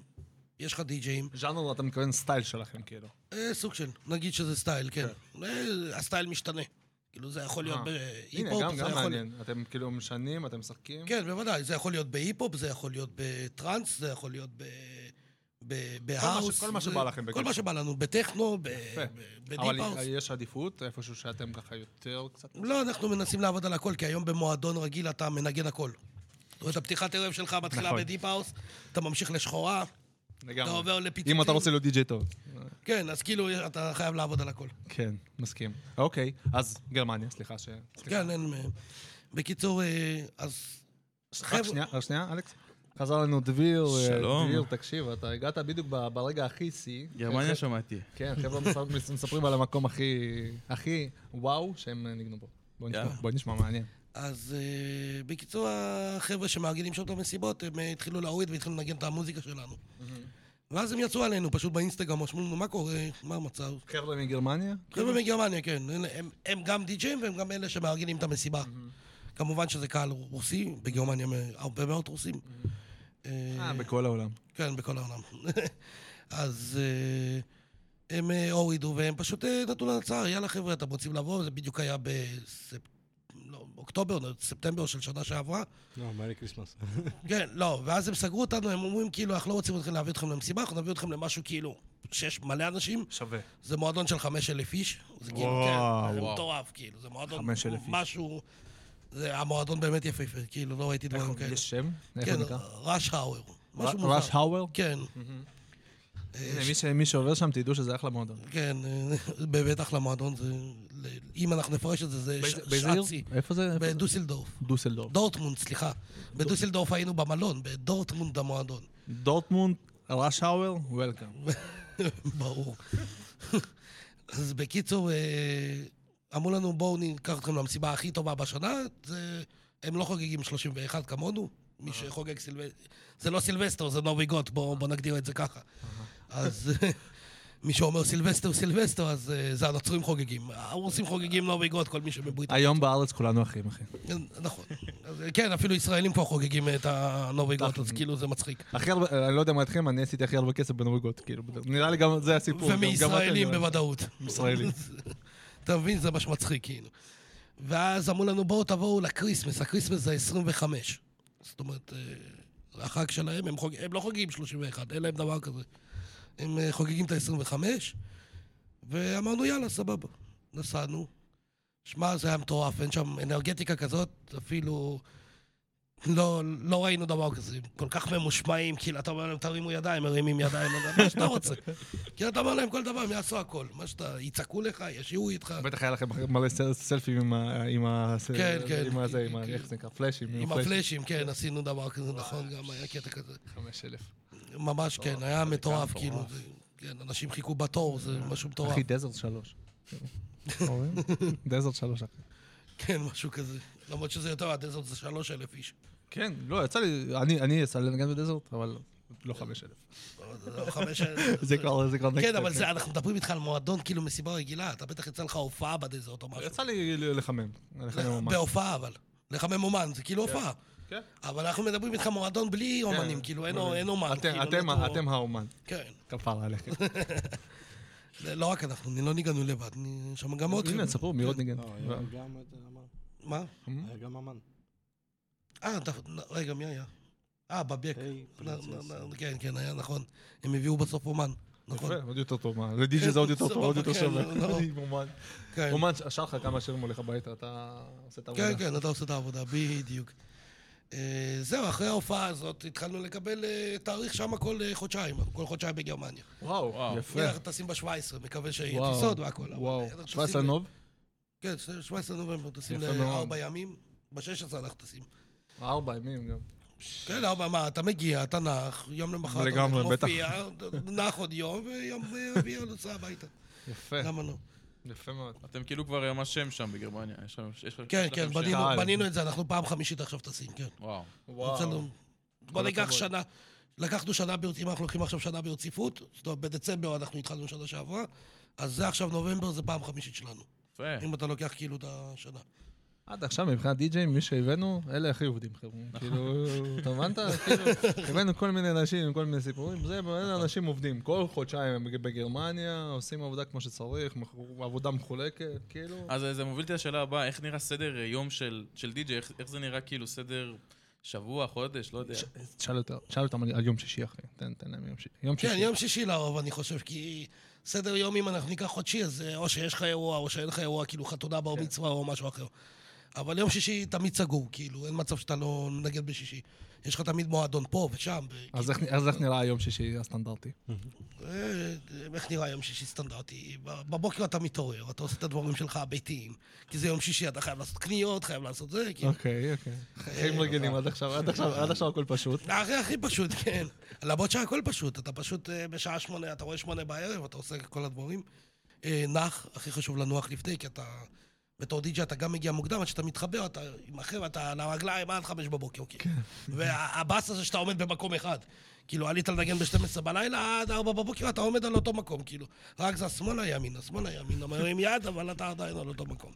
יש לך די-ג'אים, ז'אנר, אתה מתכוון style שלכם, כאילו. אה, סוג של, נגיד שזה style, כן. אה, ה style משתנה. כאילו, זה יכול להיות אה. הנה, בהיפ-הופ, גם זה גם יכול... מעניין. אתם כאילו משנים, אתם משחקים? כן, בוודאי, זה יכול להיות בהיפ-הופ, זה יכול להיות בטראנס, זה יכול להיות ב... בהאוס. כל מה שבא לכם, כל בקיצור. מה שבא לנו, בטכנו, אבל ב deep house. יש עדיפות איפשהו שאתם ככה יותר קצת... לא, אנחנו מנסים לעבוד על הכל, כי היום במועדון רגיל אתה מנגן הכל. זאת אומרת, הפתיחת ערב שלך מתחילה נכון. ב deep house, אתה ממשיך לשחורה, אתה. עובר לפיצוצים. אם אתה רוצה להיות די-ג'יי טוב. כן, אז כאילו, אתה חייב לעבוד על הכל. כן, מסכים. אוקיי, אז גרמניה, סליחה ש... כן, אין... אה, בקיצור, אה, אז... רק שנייה, רק שנייה, אלכס. חזר לנו דביר, אה, שלום. דביר, תקשיב, אתה הגעת בדיוק ב- ברגע הכי שיא. גרמניה שמעתי. כן, חבר'ה מספר- <laughs> מספרים על המקום הכי, הכי וואו שהם אה, ניגנו בו. בוא נשמע. בוא נשמע, מעניין. אז uh, בקיצור, החבר'ה שמארגנים שם את המסיבות, הם uh, התחילו להוריד והתחילו לנגן את המוזיקה שלנו. ואז הם יצאו עלינו, פשוט באינסטגרם, אמרו לנו, מה קורה? מה המצב? חבר'ה מגרמניה? חבר'ה מגרמניה, כן. הם, הם, הם גם די-ג'ים והם גם אלה שמארגנים את המסיבה. כמובן שזה קהל רוסי, בגרמניה הרבה מאוד רוסים. אה, בכל העולם. כן, בכל העולם. <laughs> אז אה, הם אה, הורידו והם פשוט אה, נתנו לנו הצעה, יאללה חבר'ה, אתם רוצים לבוא? זה בדיוק היה באוקטובר, ספטמבר של שנה שעברה. לא, Merry Christmas. <laughs> כן, לא, ואז הם סגרו אותנו, הם אומרים כאילו, אנחנו לא רוצים להביא אתכם למסיבה, אנחנו נביא אתכם למשהו כאילו, שיש מלא אנשים, שווה. זה מועדון של חמש אלף איש. זה כאילו. כן, זה. מטורף, כאילו, זה מועדון, 5,000 איש. זה המועדון באמת יפהפה, כאילו, לא ראיתי דברים כאלה. יש שם? כן? rush hour. משהו ר- מוזר. ראש האוור? כן. הנה, מי שעובר שם, תדעו שזה אחלה מועדון. כן, אה, באמת אחלה מועדון, אם אנחנו נפרש את זה, זה ש- באיזה עיר? שעת שיא. איפה זה? איפה זה? בדוסלדורף. דוסלדורף. דורטמונד, סליחה. בדוסלדורף היינו במלון, בדורטמונד המועדון. דורטמונד, ראש האוור, וולקאם. <laughs> ברור. <laughs> אז בקיצור, אה, אמרו לנו, בואו ניקח אתכם למסיבה הכי טובה בשנה. זה... הם לא חוגגים 31 כמונו. מי שחוגג סילבסטר... זה לא סילבסטר, זה נובי גוד, בואו בוא נגדיר את זה ככה. אז <laughs> מי שאומר סילבסטר, סילבסטר, אז אה, זה הנוצרים חוגגים. הרוסים חוגגים נובי גוד, כל מי שבברית... היום בארץ כולנו אחים, אחי. נכון. אז, כן, אפילו ישראלים כבר חוגגים את הנובי גוד, אז תכל'ס. כאילו זה מצחיק. הכי הרבה, אני לא יודע מה איתכם, אני עשיתי הכי הרבה כסף בנובי גוד, כאילו, נראה לי גם זה הסיפור. ומישראלים בוודאות. ישראלים. <laughs> אתה מבין? זה מה שמצחיק, כאילו. ואז אמרו לנו, בואו תבואו ל Christmas, ה Christmas זה 25. זאת אומרת, אה, החג שלהם, הם, חוג... הם לא חוגגים 31, אין להם דבר כזה. הם אה, חוגגים את ה-25, ואמרנו, יאללה, סבבה. נסענו. שמע, זה היה מטורף, אין שם אנרגטיקה כזאת, אפילו... לא, לא ראינו דבר כזה, כל כך ממושמעים, כאילו, אתה אומר להם, תרימו ידיים, מרימים ידיים, מה שאתה רוצה. כאילו, אתה אומר להם כל דבר, הם יעשו הכל. מה שאתה, יצעקו לך, ישירו איתך. בטח היה לכם מלא סל- סלפי עם ה... עם ה... כן, כן. עם הזה, עם ה... כן. איך זה נקרא? פלאשים. עם הפלאשים, כן, עשינו דבר כזה, נכון, גם היה קטע כזה. חמש אלף. ממש, כן, היה מטורף, כאילו. כן, אנשים חיכו בתור, זה משהו מטורף. אחי, דזרט שלוש. <laughs> דזרט שלוש, אחי. כן, משהו כזה. למרות שזה יותר, הדזרט זה שלוש אלף איש. כן, לא, יצא לי, אני, אני יצא לי לנגן בדזרט, אבל לא חמש אלף. לא, אלף. <laughs> זה כבר, זה כבר נקסט. כן, אבל זה, אנחנו מדברים איתך על מועדון כאילו מסיבה רגילה, אתה בטח יצא לך הופעה בדזרט או משהו. יצא לי לחמם. לחמם ממש. בהופעה אבל. לחמם אומן, זה כאילו הופעה. כן. אבל אנחנו מדברים איתך מועדון בלי אומנים, כאילו אין אומן. אתם- כאילו, אתם- האומן. כן. כפרה עליכם. <laughs> לא רק אנחנו, לא ניגענו לבד, אני- שם גם עוד... הנה. תספרו, מי עוד ניגן? לא, היה גם את אמן. מה? היה גם אמן. אה, רגע, מי היה? אה, נ- כן, כן, היה נכון. הם הביאו בסוף אומן. נכון. יפה, עוד יותר טוב, מה? לדיג'י זה עוד יותר <laughs> טוב, עוד יותר סבבה, שווה. כן, לא. <laughs> אומן. כן. אומן, שר לך כמה שירים הולך הביתה, אתה עושה את העבודה. כן, כן, אתה עושה את העבודה, בדיוק. אה, זהו, אחרי ההופעה הזאת התחלנו לקבל אה, תאריך שם כל אה, חודשיים, כל חודשיים בגרמניה. וואו, וואו. יפה. אנחנו טסים ב-17, מקווה שיהיה טיסות והכל. וואו, אנחנו 17 טסים- נוב? כן, 17 נובמבר, טסים. לארבע ימים. ב-16 אנחנו טסים. ארבע ימים גם. כן, ארבע, מה, אתה מגיע, אתה נח, יום למחרת אתה לגמרי, בטח. מופיע, נח עוד יום, ויום רביעי נוסע הביתה. יפה, למה לא? יפה מאוד. אתם כאילו כבר ממש שם שם בגרמניה. יש לכם- כן, כן. בנינו- את זה, אנחנו פעם חמישית עכשיו טסים, כן. וואו. אצלנו- בוא ניקח. שנה, לקחנו שנה ברציפות, אם אנחנו לוקחים עכשיו שנה ברציפות, זאת אומרת, בדצמבר אנחנו התחלנו שנה שעברה, אז זה עכשיו נובמבר, זה פעם חמישית שלנו. יפה. אם אתה לוקח כאילו את השנה. עד עכשיו מבחינת די-ג'יי, מי שהבאנו, אלה הכי עובדים, חבר'ה. כאילו, אתה הבנת? כאילו, הבאנו כל מיני אנשים עם כל מיני סיפורים, זה, אלה אנשים עובדים. כל חודשיים הם בגרמניה, עושים עבודה כמו שצריך, עבודה מחולקת, כאילו. אז זה מוביל אותי לשאלה הבאה, איך נראה סדר אה, יום של של די.ג'יי? איך- איך זה נראה כאילו סדר שבוע, חודש, לא יודע. תשאל אותם- על יום שישי, אחי. תן תן להם יום שישי. יום כן, שישי. יום שישי לרוב, אני חושב, כי סדר יום, אם אנחנו ניקח חודשי, אז אה, או שיש לך אירוע, או שאין לך אירוע, כאילו חתונה, בר מצווה או משהו אחר. אבל יום שישי תמיד סגור, כאילו, אין מצב שאתה לא מנגן בשישי. יש לך תמיד מועדון פה ושם. אז איך, אז איך נראה היום שישי הסטנדרטי? אה, איך נראה יום שישי סטנדרטי? בבוקר אתה מתעורר, אתה עושה את הדברים שלך הביתיים. כי זה יום שישי, אתה חייב לעשות קניות, חייב לעשות זה, כאילו. אוקיי, אוקיי. חיים רגילים עד עכשיו, עד עכשיו, עד עכשיו הכל פשוט. הכי הכי פשוט, כן. למרות שהכל פשוט, אתה פשוט אה, בשעה שמונה, אתה רואה שמונה בערב, אתה עושה כל הדברים. אה, נח, הכי חשוב לנוח לפני, כי אתה... בתור די.ג'י אתה גם מגיע מוקדם, עד שאתה מתחבר, אתה עם החבר'ה, אתה על הרגליים עד חמש בבוקר, כאילו. והבאס הזה שאתה עומד במקום אחד. כאילו, עלית לנגן ב-12 בלילה, עד 4 בבוקר אתה עומד על אותו מקום, כאילו. רק זה השמאלה ימינה, שמאלה ימינה, מרים יד, אבל אתה עדיין על אותו מקום.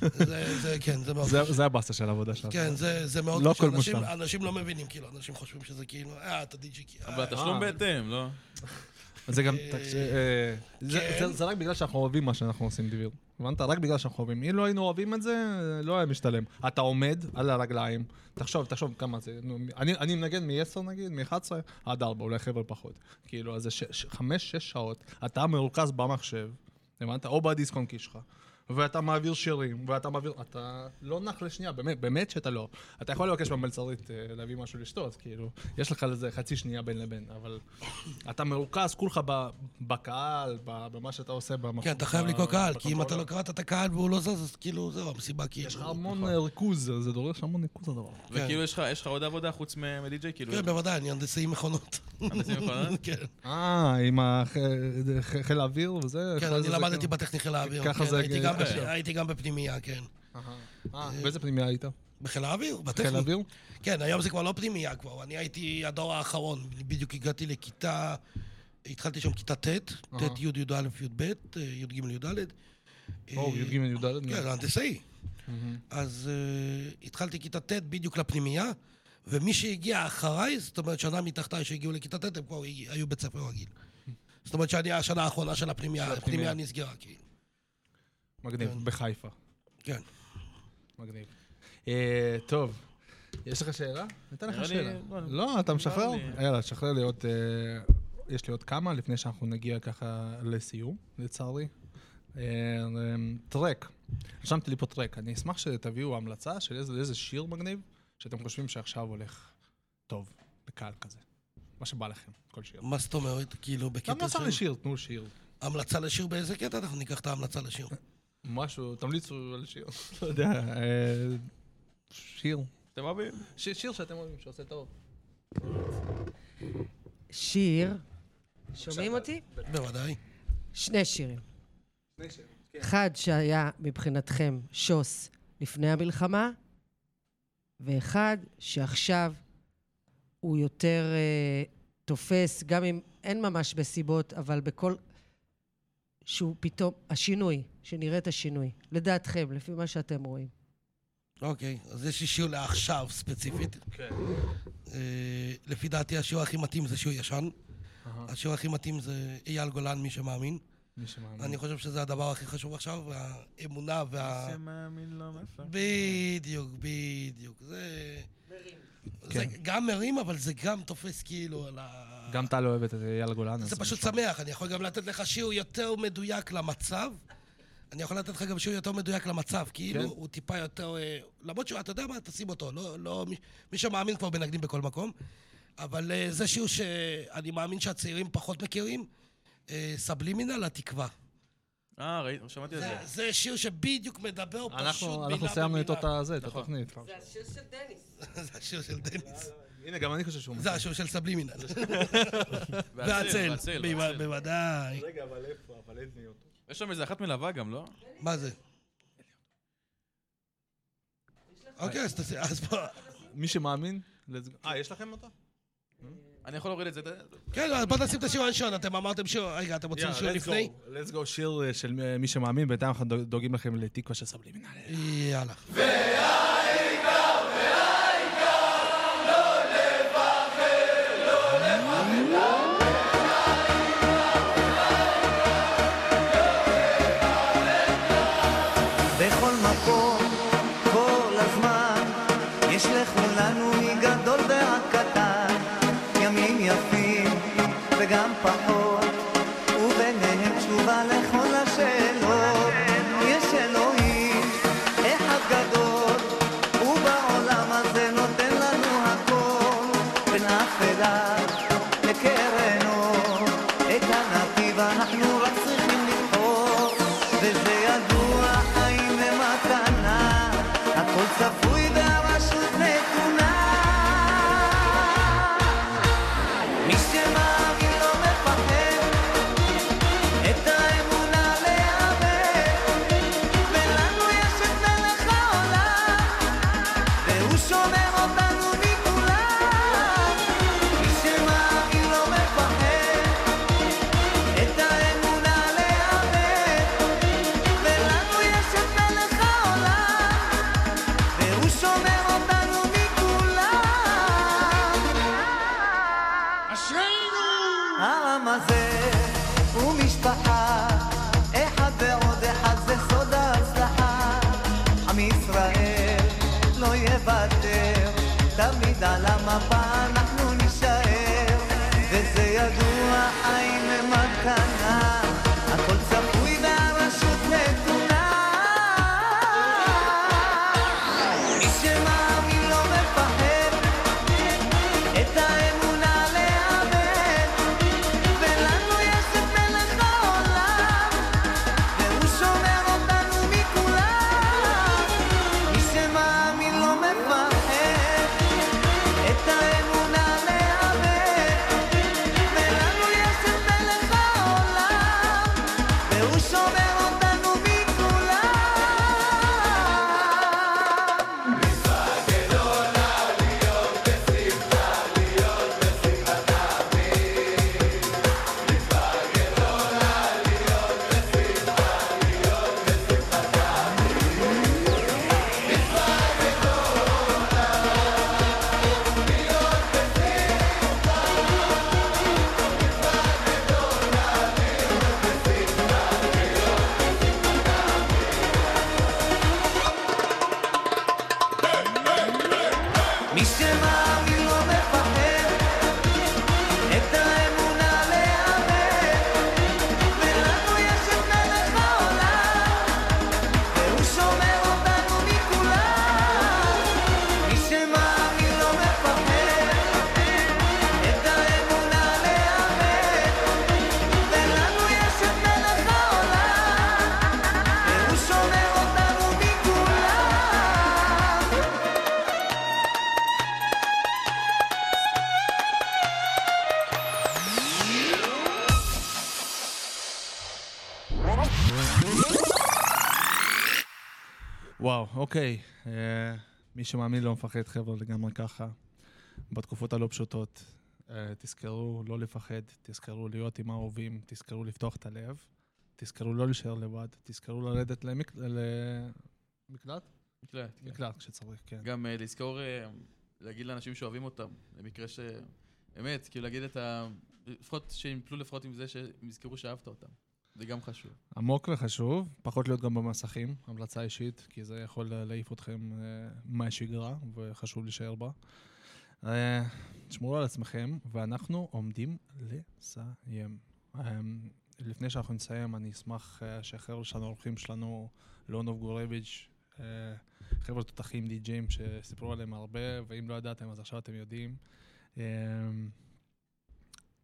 זה, זה, כן, זה מאוד... זה, זה הבאסה של העבודה שלנו. כן, זה, זה מאוד לא קשה. כל אנשים, מושלם. אנשים לא מבינים, כאילו, אנשים חושבים שזה כאילו, אה, אתה די.ג'י, אבל אה, התשלום בהתאם, לא? זה גם, תקשיב, אה, זה- כן. זה- רק בגלל שאנחנו אוהבים מה שאנחנו עושים, דביר. הבנת? רק בגלל שאנחנו אוהבים. אם לא היינו אוהבים את זה, לא היה משתלם. אתה עומד על הרגליים, תחשוב, תחשוב כמה זה. אני מנגן מ-10 נגיד, מ-11 עד 4, אולי חבר'ה פחות. כאילו, אז זה 5-6 שעות. אתה מרוכז במחשב, הבנת? או בדיסק-און-קי שלך. ואתה מעביר שירים, ואתה מעביר... אתה לא נח לשנייה, באמת, באמת שאתה לא. אתה יכול לבקש במלצרית אה, להביא משהו לשתות, כאילו, יש לך לזה חצי שנייה בין לבין, אבל אתה מרוכז כולך ב- בקהל, ב- במה שאתה עושה במקום. כן, אתה חייב לקרוא קהל, כי אם אתה. לא קראת את הקהל והוא לא זז, אז כאילו, זהו, המסיבה כאילו... יש לך המון אה, ריכוז, זה דורש המון ריכוז הדבר. וכאילו יש לך- עוד עבודה חוץ מ- מדי-ג'יי? כאילו, כן, בוודאי, אני הנדסאי מכונות. הנדסאי מכונות? <laughs> כן, אה, עם חיל האוויר וזה? כן, אני למדתי בטכני חיל האוויר. ככה כן, זה הייתי גם הייתי גם בפנימייה, כן. אה, באיזה פנימיה היית? בחיל האוויר, בטכני. האוויר? כן, היום זה כבר לא פנימייה כבר, אני הייתי הדור האחרון, בדיוק הגעתי לכיתה, התחלתי שם כיתה ט', ט'. י', י"א, י"ב, י"ג, י"ד. או, י"ג י"ד? כן, הנדסאי. אז uh, התחלתי כיתה ט' בדיוק לפנימייה, ומי שהגיע אחריי, זאת אומרת שנה מתחתיי שהגיעו לכיתה ט', הם כבר היו בית ספר רגיל. זאת אומרת שאני השנה האחרונה של הפנימייה, של הפנימייה. הפנימייה נסגרה, כאילו. מגניב, כן. בחיפה. כן. מגניב. אה, טוב, יש לך שאלה? ניתן לך שאלה. לא, לא, אתה משחרר? לי. יאללה, תשחרר לי עוד... אה, יש לי עוד כמה לפני שאנחנו נגיע ככה לסיום, לצערי. אה, אה, טרק, רשמתי לי פה טרק. אני אשמח שתביאו המלצה של איזה, איזה שיר מגניב שאתם חושבים שעכשיו הולך טוב, בקהל כזה. מה שבא לכם, כל שיר. מה זאת אומרת? כאילו, בקטע המלצה של... לשיר, תנו שיר. המלצה לשיר באיזה קטע? אנחנו ניקח את ההמלצה לשיר. משהו, תמליצו על שיר. לא יודע, אה, שיר. אתם אוהבים? שיר שאתם אוהבים, שעושה טוב. שיר, שומעים אותי? בוודאי. שני שירים. אחד שהיה מבחינתכם שוס לפני המלחמה, ואחד שעכשיו הוא יותר אה, תופס, גם אם אין ממש בסיבות, אבל בכל... שהוא פתאום, השינוי, שנראה את השינוי. לדעתכם, לפי מה שאתם רואים. אוקיי, אז יש לי שיר לעכשיו ספציפית. כן. לפי דעתי השיר הכי מתאים זה שיר ישן. השיר הכי מתאים זה אייל גולן, מי שמאמין. מי שמאמין. אני חושב שזה הדבר הכי חשוב עכשיו, והאמונה וה... שמאמין לא מפחד. בדיוק, בדיוק. זה... זה כן. גם מרים, אבל זה גם תופס כאילו על ה... גם טל אוהבת את אייל גולן. זה פשוט. שמח, אני יכול גם לתת לך שיר יותר מדויק למצב. אני יכול לתת לך גם שיר יותר מדויק למצב, כאילו כן. הוא טיפה יותר... אה, למרות שהוא, אתה יודע מה, תשים אותו, לא, לא, מי, מי שמאמין כבר מנגנים בכל מקום. אבל אה, זה שיר שאני מאמין שהצעירים פחות מכירים, אה, סבלימינל, התקווה. אה, ראיתי, שמעתי על זה, זה. זה שיר שבדיוק מדבר פשוט מילה אנחנו סיימנו איתו את במילה. הזה, את נכון. התוכנית. זה השיר של דניס. <laughs> זה השיר של דניס. הנה, גם אני חושב שהוא... זה השיר של סבלימינל. <laughs> והצל, והצל, והצל, בו- והצל. בוודאי. רגע, אבל איפה? אבל לי אותו. יש שם איזה אחת מלווה גם, לא? מה זה? אוקיי, אז תעשי, אז בוא... מי שמאמין, let's go. אה, יש לכם אותו? אני יכול להוריד את זה. כן, אז בוא נשים את השיר הראשון, אתם אמרתם שיר, רגע, אתם רוצים שיר לפני? let's go שיר אה, של מי שמאמין, בינתיים אנחנו דואג- דואגים לכם לתקווה של סבלימינל. יאללה. פחות, וביניהם תשובה לכל אוקיי. אה, מי שמאמין לא מפחד, חבר'ה, לגמרי ככה. בתקופות הלא פשוטות, אה, תזכרו לא לפחד, תזכרו להיות עם האהובים, תזכרו לפתוח את הלב, תזכרו לא להישאר לבד, תזכרו לרדת למק- למקלט? מקלט, כן. מקלט כשצריך, כן. גם אה, לזכור, אה, להגיד לאנשים שאוהבים אותם, למקרה ש... אמת, כאילו להגיד את ה... לפחות שהם יפלו לפחות עם זה שהם יזכרו שאהבת אותם. זה גם חשוב. עמוק וחשוב, פחות להיות גם במסכים, המלצה אישית, כי זה יכול להעיף אתכם אה, מהשגרה, וחשוב להישאר בה. אה, תשמרו על עצמכם, ואנחנו עומדים לסיים. אה, לפני שאנחנו נסיים, אני אשמח אה, שהחבר'ה שלנו, האורחים שלנו, לונוב גורביץ', אה, חבר'ה תותחים די-ג'ים שסיפרו עליהם הרבה, ואם לא ידעתם אז עכשיו אתם יודעים.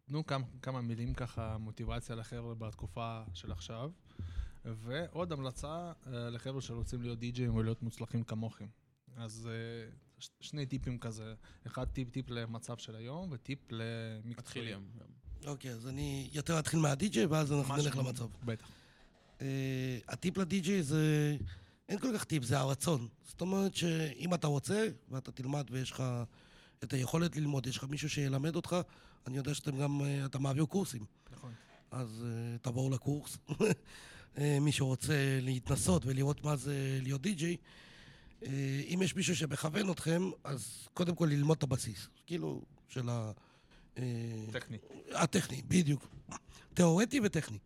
תנו כמה, כמה מילים ככה, מוטיבציה לחבר'ה בתקופה של עכשיו. ועוד המלצה אה, לחבר'ה שרוצים להיות די-ג'ים ולהיות מוצלחים כמוכם. אז אה, ש- שני טיפים כזה, אחד טיפ טיפ למצב של היום וטיפ למקצועי. אוקיי, אז אני יותר אתחיל מהדי-ג'יי, ואז אנחנו משהו- נלך למצב. בטח. אה, הטיפ לדי-ג'יי זה... אין כל כך טיפ, זה הרצון. זאת אומרת שאם אתה רוצה, ואתה תלמד ויש לך את היכולת ללמוד, יש לך מישהו שילמד אותך, אני יודע שאתם גם, אה, אתה מעביר קורסים. נכון. אז uh, תבואו לקורס. <laughs> אה, מי שרוצה להתנסות ולראות מה זה להיות די-ג'יי, אה, אם יש מישהו שמכוון אתכם, אז קודם כל ללמוד את הבסיס. כאילו, של ה... אה, טכני. הטכני, בדיוק. תיאורטי וטכני.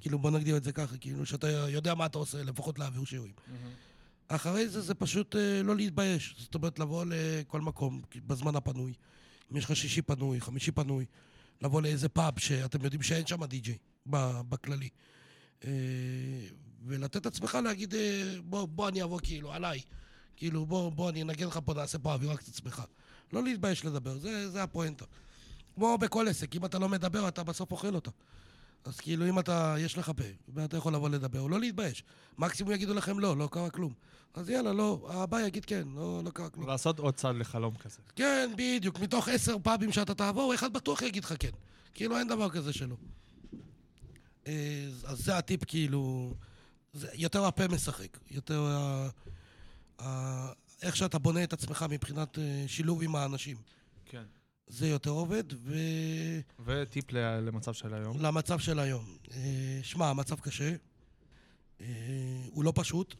כאילו, בוא נגדיר את זה ככה, כאילו, שאתה יודע מה אתה עושה, לפחות להעביר שיעורים. אחרי זה, זה פשוט אה, לא להתבייש. זאת אומרת, לבוא לכל מקום בזמן הפנוי. אם יש לך שישי פנוי, חמישי פנוי, לבוא לאיזה פאב שאתם יודעים שאין שם די-ג'יי, בכללי. אה, ולתת עצמך להגיד, אה, בוא, בוא אני אבוא כאילו, עליי. כאילו, בוא, בוא אני אנגן לך פה, נעשה פה אווירה קצת עצמך. לא להתבייש לדבר, זה, זה הפואנטה. כמו בכל עסק, אם אתה לא מדבר, אתה בסוף אוכל אותה. אז כאילו, אם אתה, יש לך פה, ואתה יכול לבוא לדבר, או לא להתבייש. מקסימום יגידו לכם לא, לא קרה כלום. אז יאללה, לא, הבא יגיד כן, לא, לא קרה כלום. לעשות עוד צעד לחלום כזה. כן, בדיוק. מתוך עשר פאבים שאתה תעבור, אחד בטוח יגיד לך כן. כאילו, אין דבר כזה שלא. אה, אז זה הטיפ, כאילו... זה יותר הפה משחק. יותר ה... ה... איך שאתה בונה את עצמך מבחינת אה, שילוב עם האנשים. כן. זה יותר עובד, ו... וטיפ למצב של היום. למצב של היום. אה, שמע, המצב קשה. אה, הוא לא פשוט.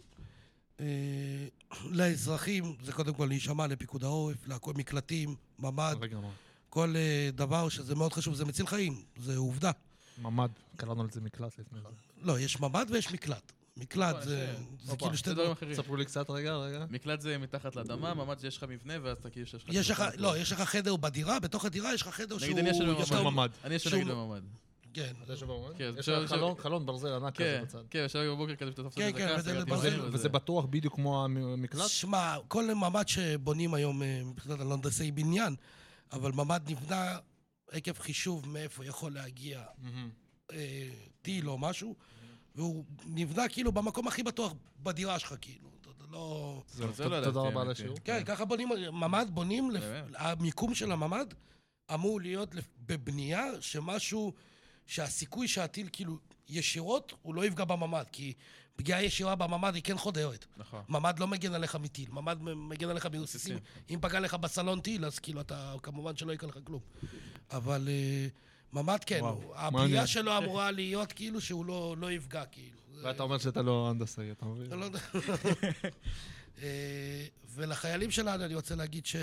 אה, לאזרחים זה קודם כל להישמע לפיקוד העורף, להכל מקלטים, ממ"ד. כל דבר שזה מאוד חשוב, זה מציל חיים, זה עובדה. ממ"ד, קראנו לזה מקלט לפני זה. לא, יש ממ"ד ויש מקלט. מקלט זה כאילו שתי דברים. אחרים. ספרו לי קצת רגע, רגע. מקלט זה מתחת לאדמה, ממ"ד זה יש לך מבנה, ואז אתה כאילו שיש לך... יש לך, לא, יש לך חדר בדירה, בתוך הדירה יש לך חדר שהוא... נגיד אני ישן בממ"ד. ממ"ד. אני ישן נגיד בממ"ד. כן. אתה יושב בממ"ד? כן, יש לך חלון- חלון ברזל ענק כזה כן, בצד. כן, ישר בבוקר כזה שאתה תופס כן, את כן, הדקה, וזה בטוח בדיוק כמו המקלט? שמע, כל ממ"ד שבונים היום אה, מבחינת הנדסי בניין, אבל ממ"ד נבנה עקב חישוב מאיפה יכול להגיע. אה, טיל או משהו, והוא נבנה כאילו במקום הכי בטוח בדירה שלך, כאילו. לא... תודה רבה על השיעור. כן, ככה בונים, ממ"ד בונים? המיקום של הממ"ד אמור להיות בבנייה שמשהו, שהסיכוי שהטיל כאילו ישירות, הוא לא יפגע בממ"ד, כי פגיעה ישירה בממ"ד היא כן חודרת. נכון. ממ"ד לא מגן עליך מטיל, ממ"ד מגן עליך מרסיסים. אם פגע לך בסלון טיל, אז כאילו אתה, כמובן שלא יקרה לך כלום. אבל אה, ממ"ד כן, וואו. הבנייה שלו אמורה להיות כאילו שהוא לא לא יפגע, כאילו. ואתה אומר שאתה לא הנדסאי, אתה מבין? לא יודע. <laughs> אה, ולחיילים שלנו אני רוצה להגיד ש...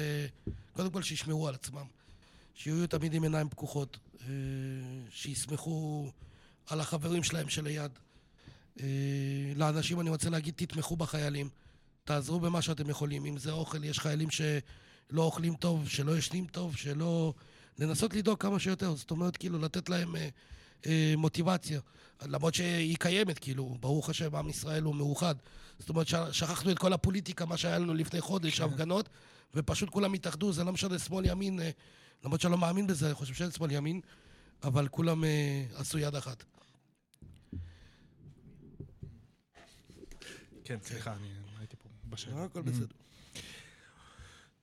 קודם כל שישמרו על עצמם. שיהיו תמיד עם עיניים פקוחות. אה, שיסמכו על החברים שלהם שליד. אה, לאנשים אני רוצה להגיד, תתמכו בחיילים. תעזרו במה שאתם יכולים. אם זה אוכל, יש חיילים שלא אוכלים טוב, שלא ישנים טוב, שלא... לנסות לדאוג כמה שיותר. זאת אומרת, כאילו, לתת להם אה, אה, מוטיבציה. למרות שהיא קיימת, כאילו, ברוך השם, עם ישראל הוא מאוחד. זאת אומרת, שכחנו את כל הפוליטיקה, מה שהיה לנו לפני חודש, הפגנות, ופשוט כולם התאחדו, זה לא משנה שמאל ימין, אה, למרות שאני לא מאמין בזה, אני חושב שאין שמאל ימין, אבל כולם אה, עשו יד אחת. כן, סליחה, אני הייתי פה בשאלה. הכל בסדר.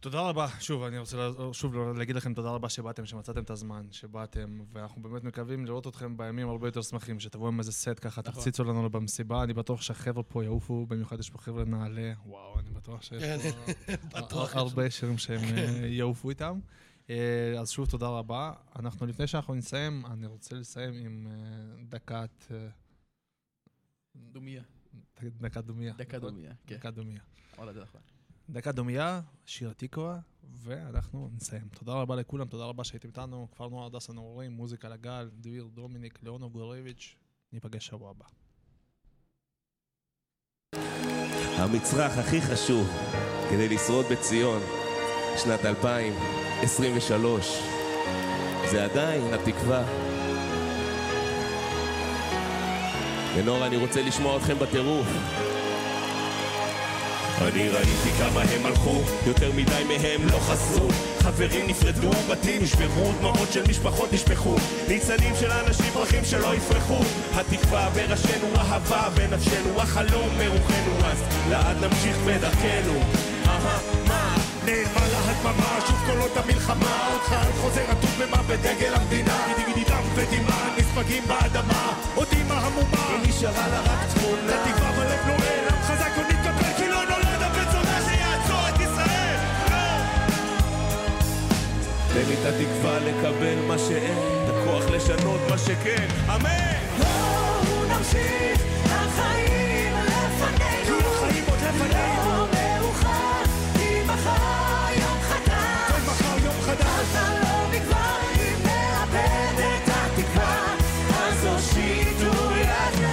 תודה רבה. שוב, אני רוצה שוב להגיד לכם תודה רבה שבאתם, שמצאתם את הזמן, שבאתם, ואנחנו באמת מקווים לראות אתכם בימים הרבה יותר שמחים, שתבואו עם איזה סט ככה, נכון. תפציצו לנו במסיבה, אני בטוח שהחבר'ה פה יעופו, במיוחד יש פה חבר'ה נעלה, וואו, אני בטוח שיש כן, פה. <laughs> הרבה שירים שהם אה, יעופו איתם. אה, אז שוב, תודה רבה. אנחנו, לפני שאנחנו נסיים, אני רוצה לסיים עם אה, דקת... דומיה. דקת דומיה. דקה דומיה, כן. דקת דומיה. דקה דומיה, שיר התקווה, ואנחנו נסיים. תודה רבה לכולם, תודה רבה שהייתם איתנו. כפר נוער הדסה נעורים, מוזיקה לגל, דביר דומיניק, ליאונוב גורביץ'. ניפגש שבוע הבא. המצרך הכי חשוב כדי לשרוד בציון, שנת 2023, זה עדיין התקווה. ונור, אני רוצה לשמוע אתכם בטירוף. אני ראיתי כמה הם הלכו, יותר מדי מהם לא חזרו. חברים נפרדו, בתים נשברו, דמעות של משפחות נשפכו. ניצנים של אנשים, פרחים שלא יפרחו. התקווה בראשינו, אהבה בנפשנו, החלום ברוחנו, אז לאט נמשיך בדרכנו. אהה, מה? נאמר לה הדממה, שוב קולות המלחמה, עוד חייל חוזר עטוף במה בדגל המדינה. דם ודמעה, נספגים באדמה, עוד אימא המומה, נשארה לה רק תמונה. לתקווה בלב נועל, עם חזק עוד תן לי את התקווה לקבל מה שאין, את הכוח לשנות מה שכן, אמן! בואו נמשיך, החיים לפנינו. החיים עוד לפנינו. לא מאוחר, כי מחר יום חדש. כל מחר יום חדש. החלום נגמר אם נאבד את התקווה. אז הושיטו יד!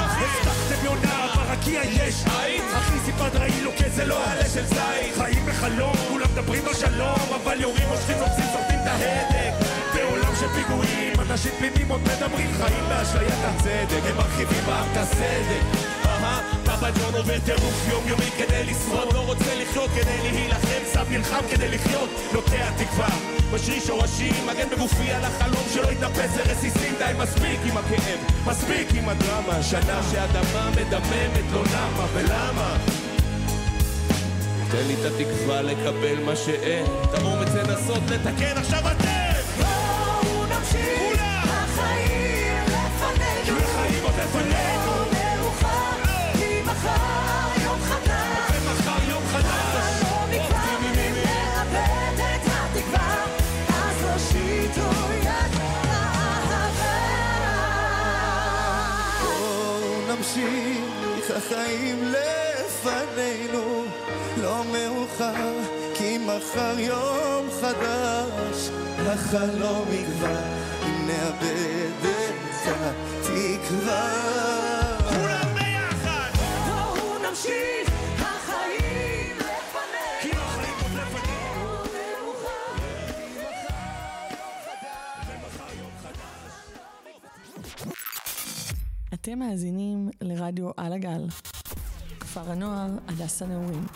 הבטחתם יונה, ברקיע יש עין אחי סיפרת ראי לו כזה לא עלה של זית בחלום, כולם מדברים על שלום אבל יורים, מושכים, נופסים, שורפים את ההדק. בעולם של פיגועים, אנשים תמימים עוד מדברים חיים באשליית הצדק. הם מרחיבים בעם את הסדק. ג'ון עובר טירוף יומיומי כדי לשרוד. לא רוצה לחיות כדי להילחם, סב נלחם כדי לחיות. נוטע תקווה, משריש שורשים מגן בגופי על החלום שלא יתנפץ לרסיסים די מספיק עם הכאב, מספיק עם הדרמה. שנה שאדמה מדממת לא למה ולמה תן לי את התקווה לקבל מה שאין. את האומץ לנסות לתקן עכשיו אתם! בואו נמשיך, כולם! לפנינו. עוד לפנינו. החיים לפנינו, לא מאוחר, כי מחר יום חדש, החלום יגבר, אם נאבד את התקווה. אתם מאזינים לרדיו על הגל. כפר הנוער הדס הנעורים.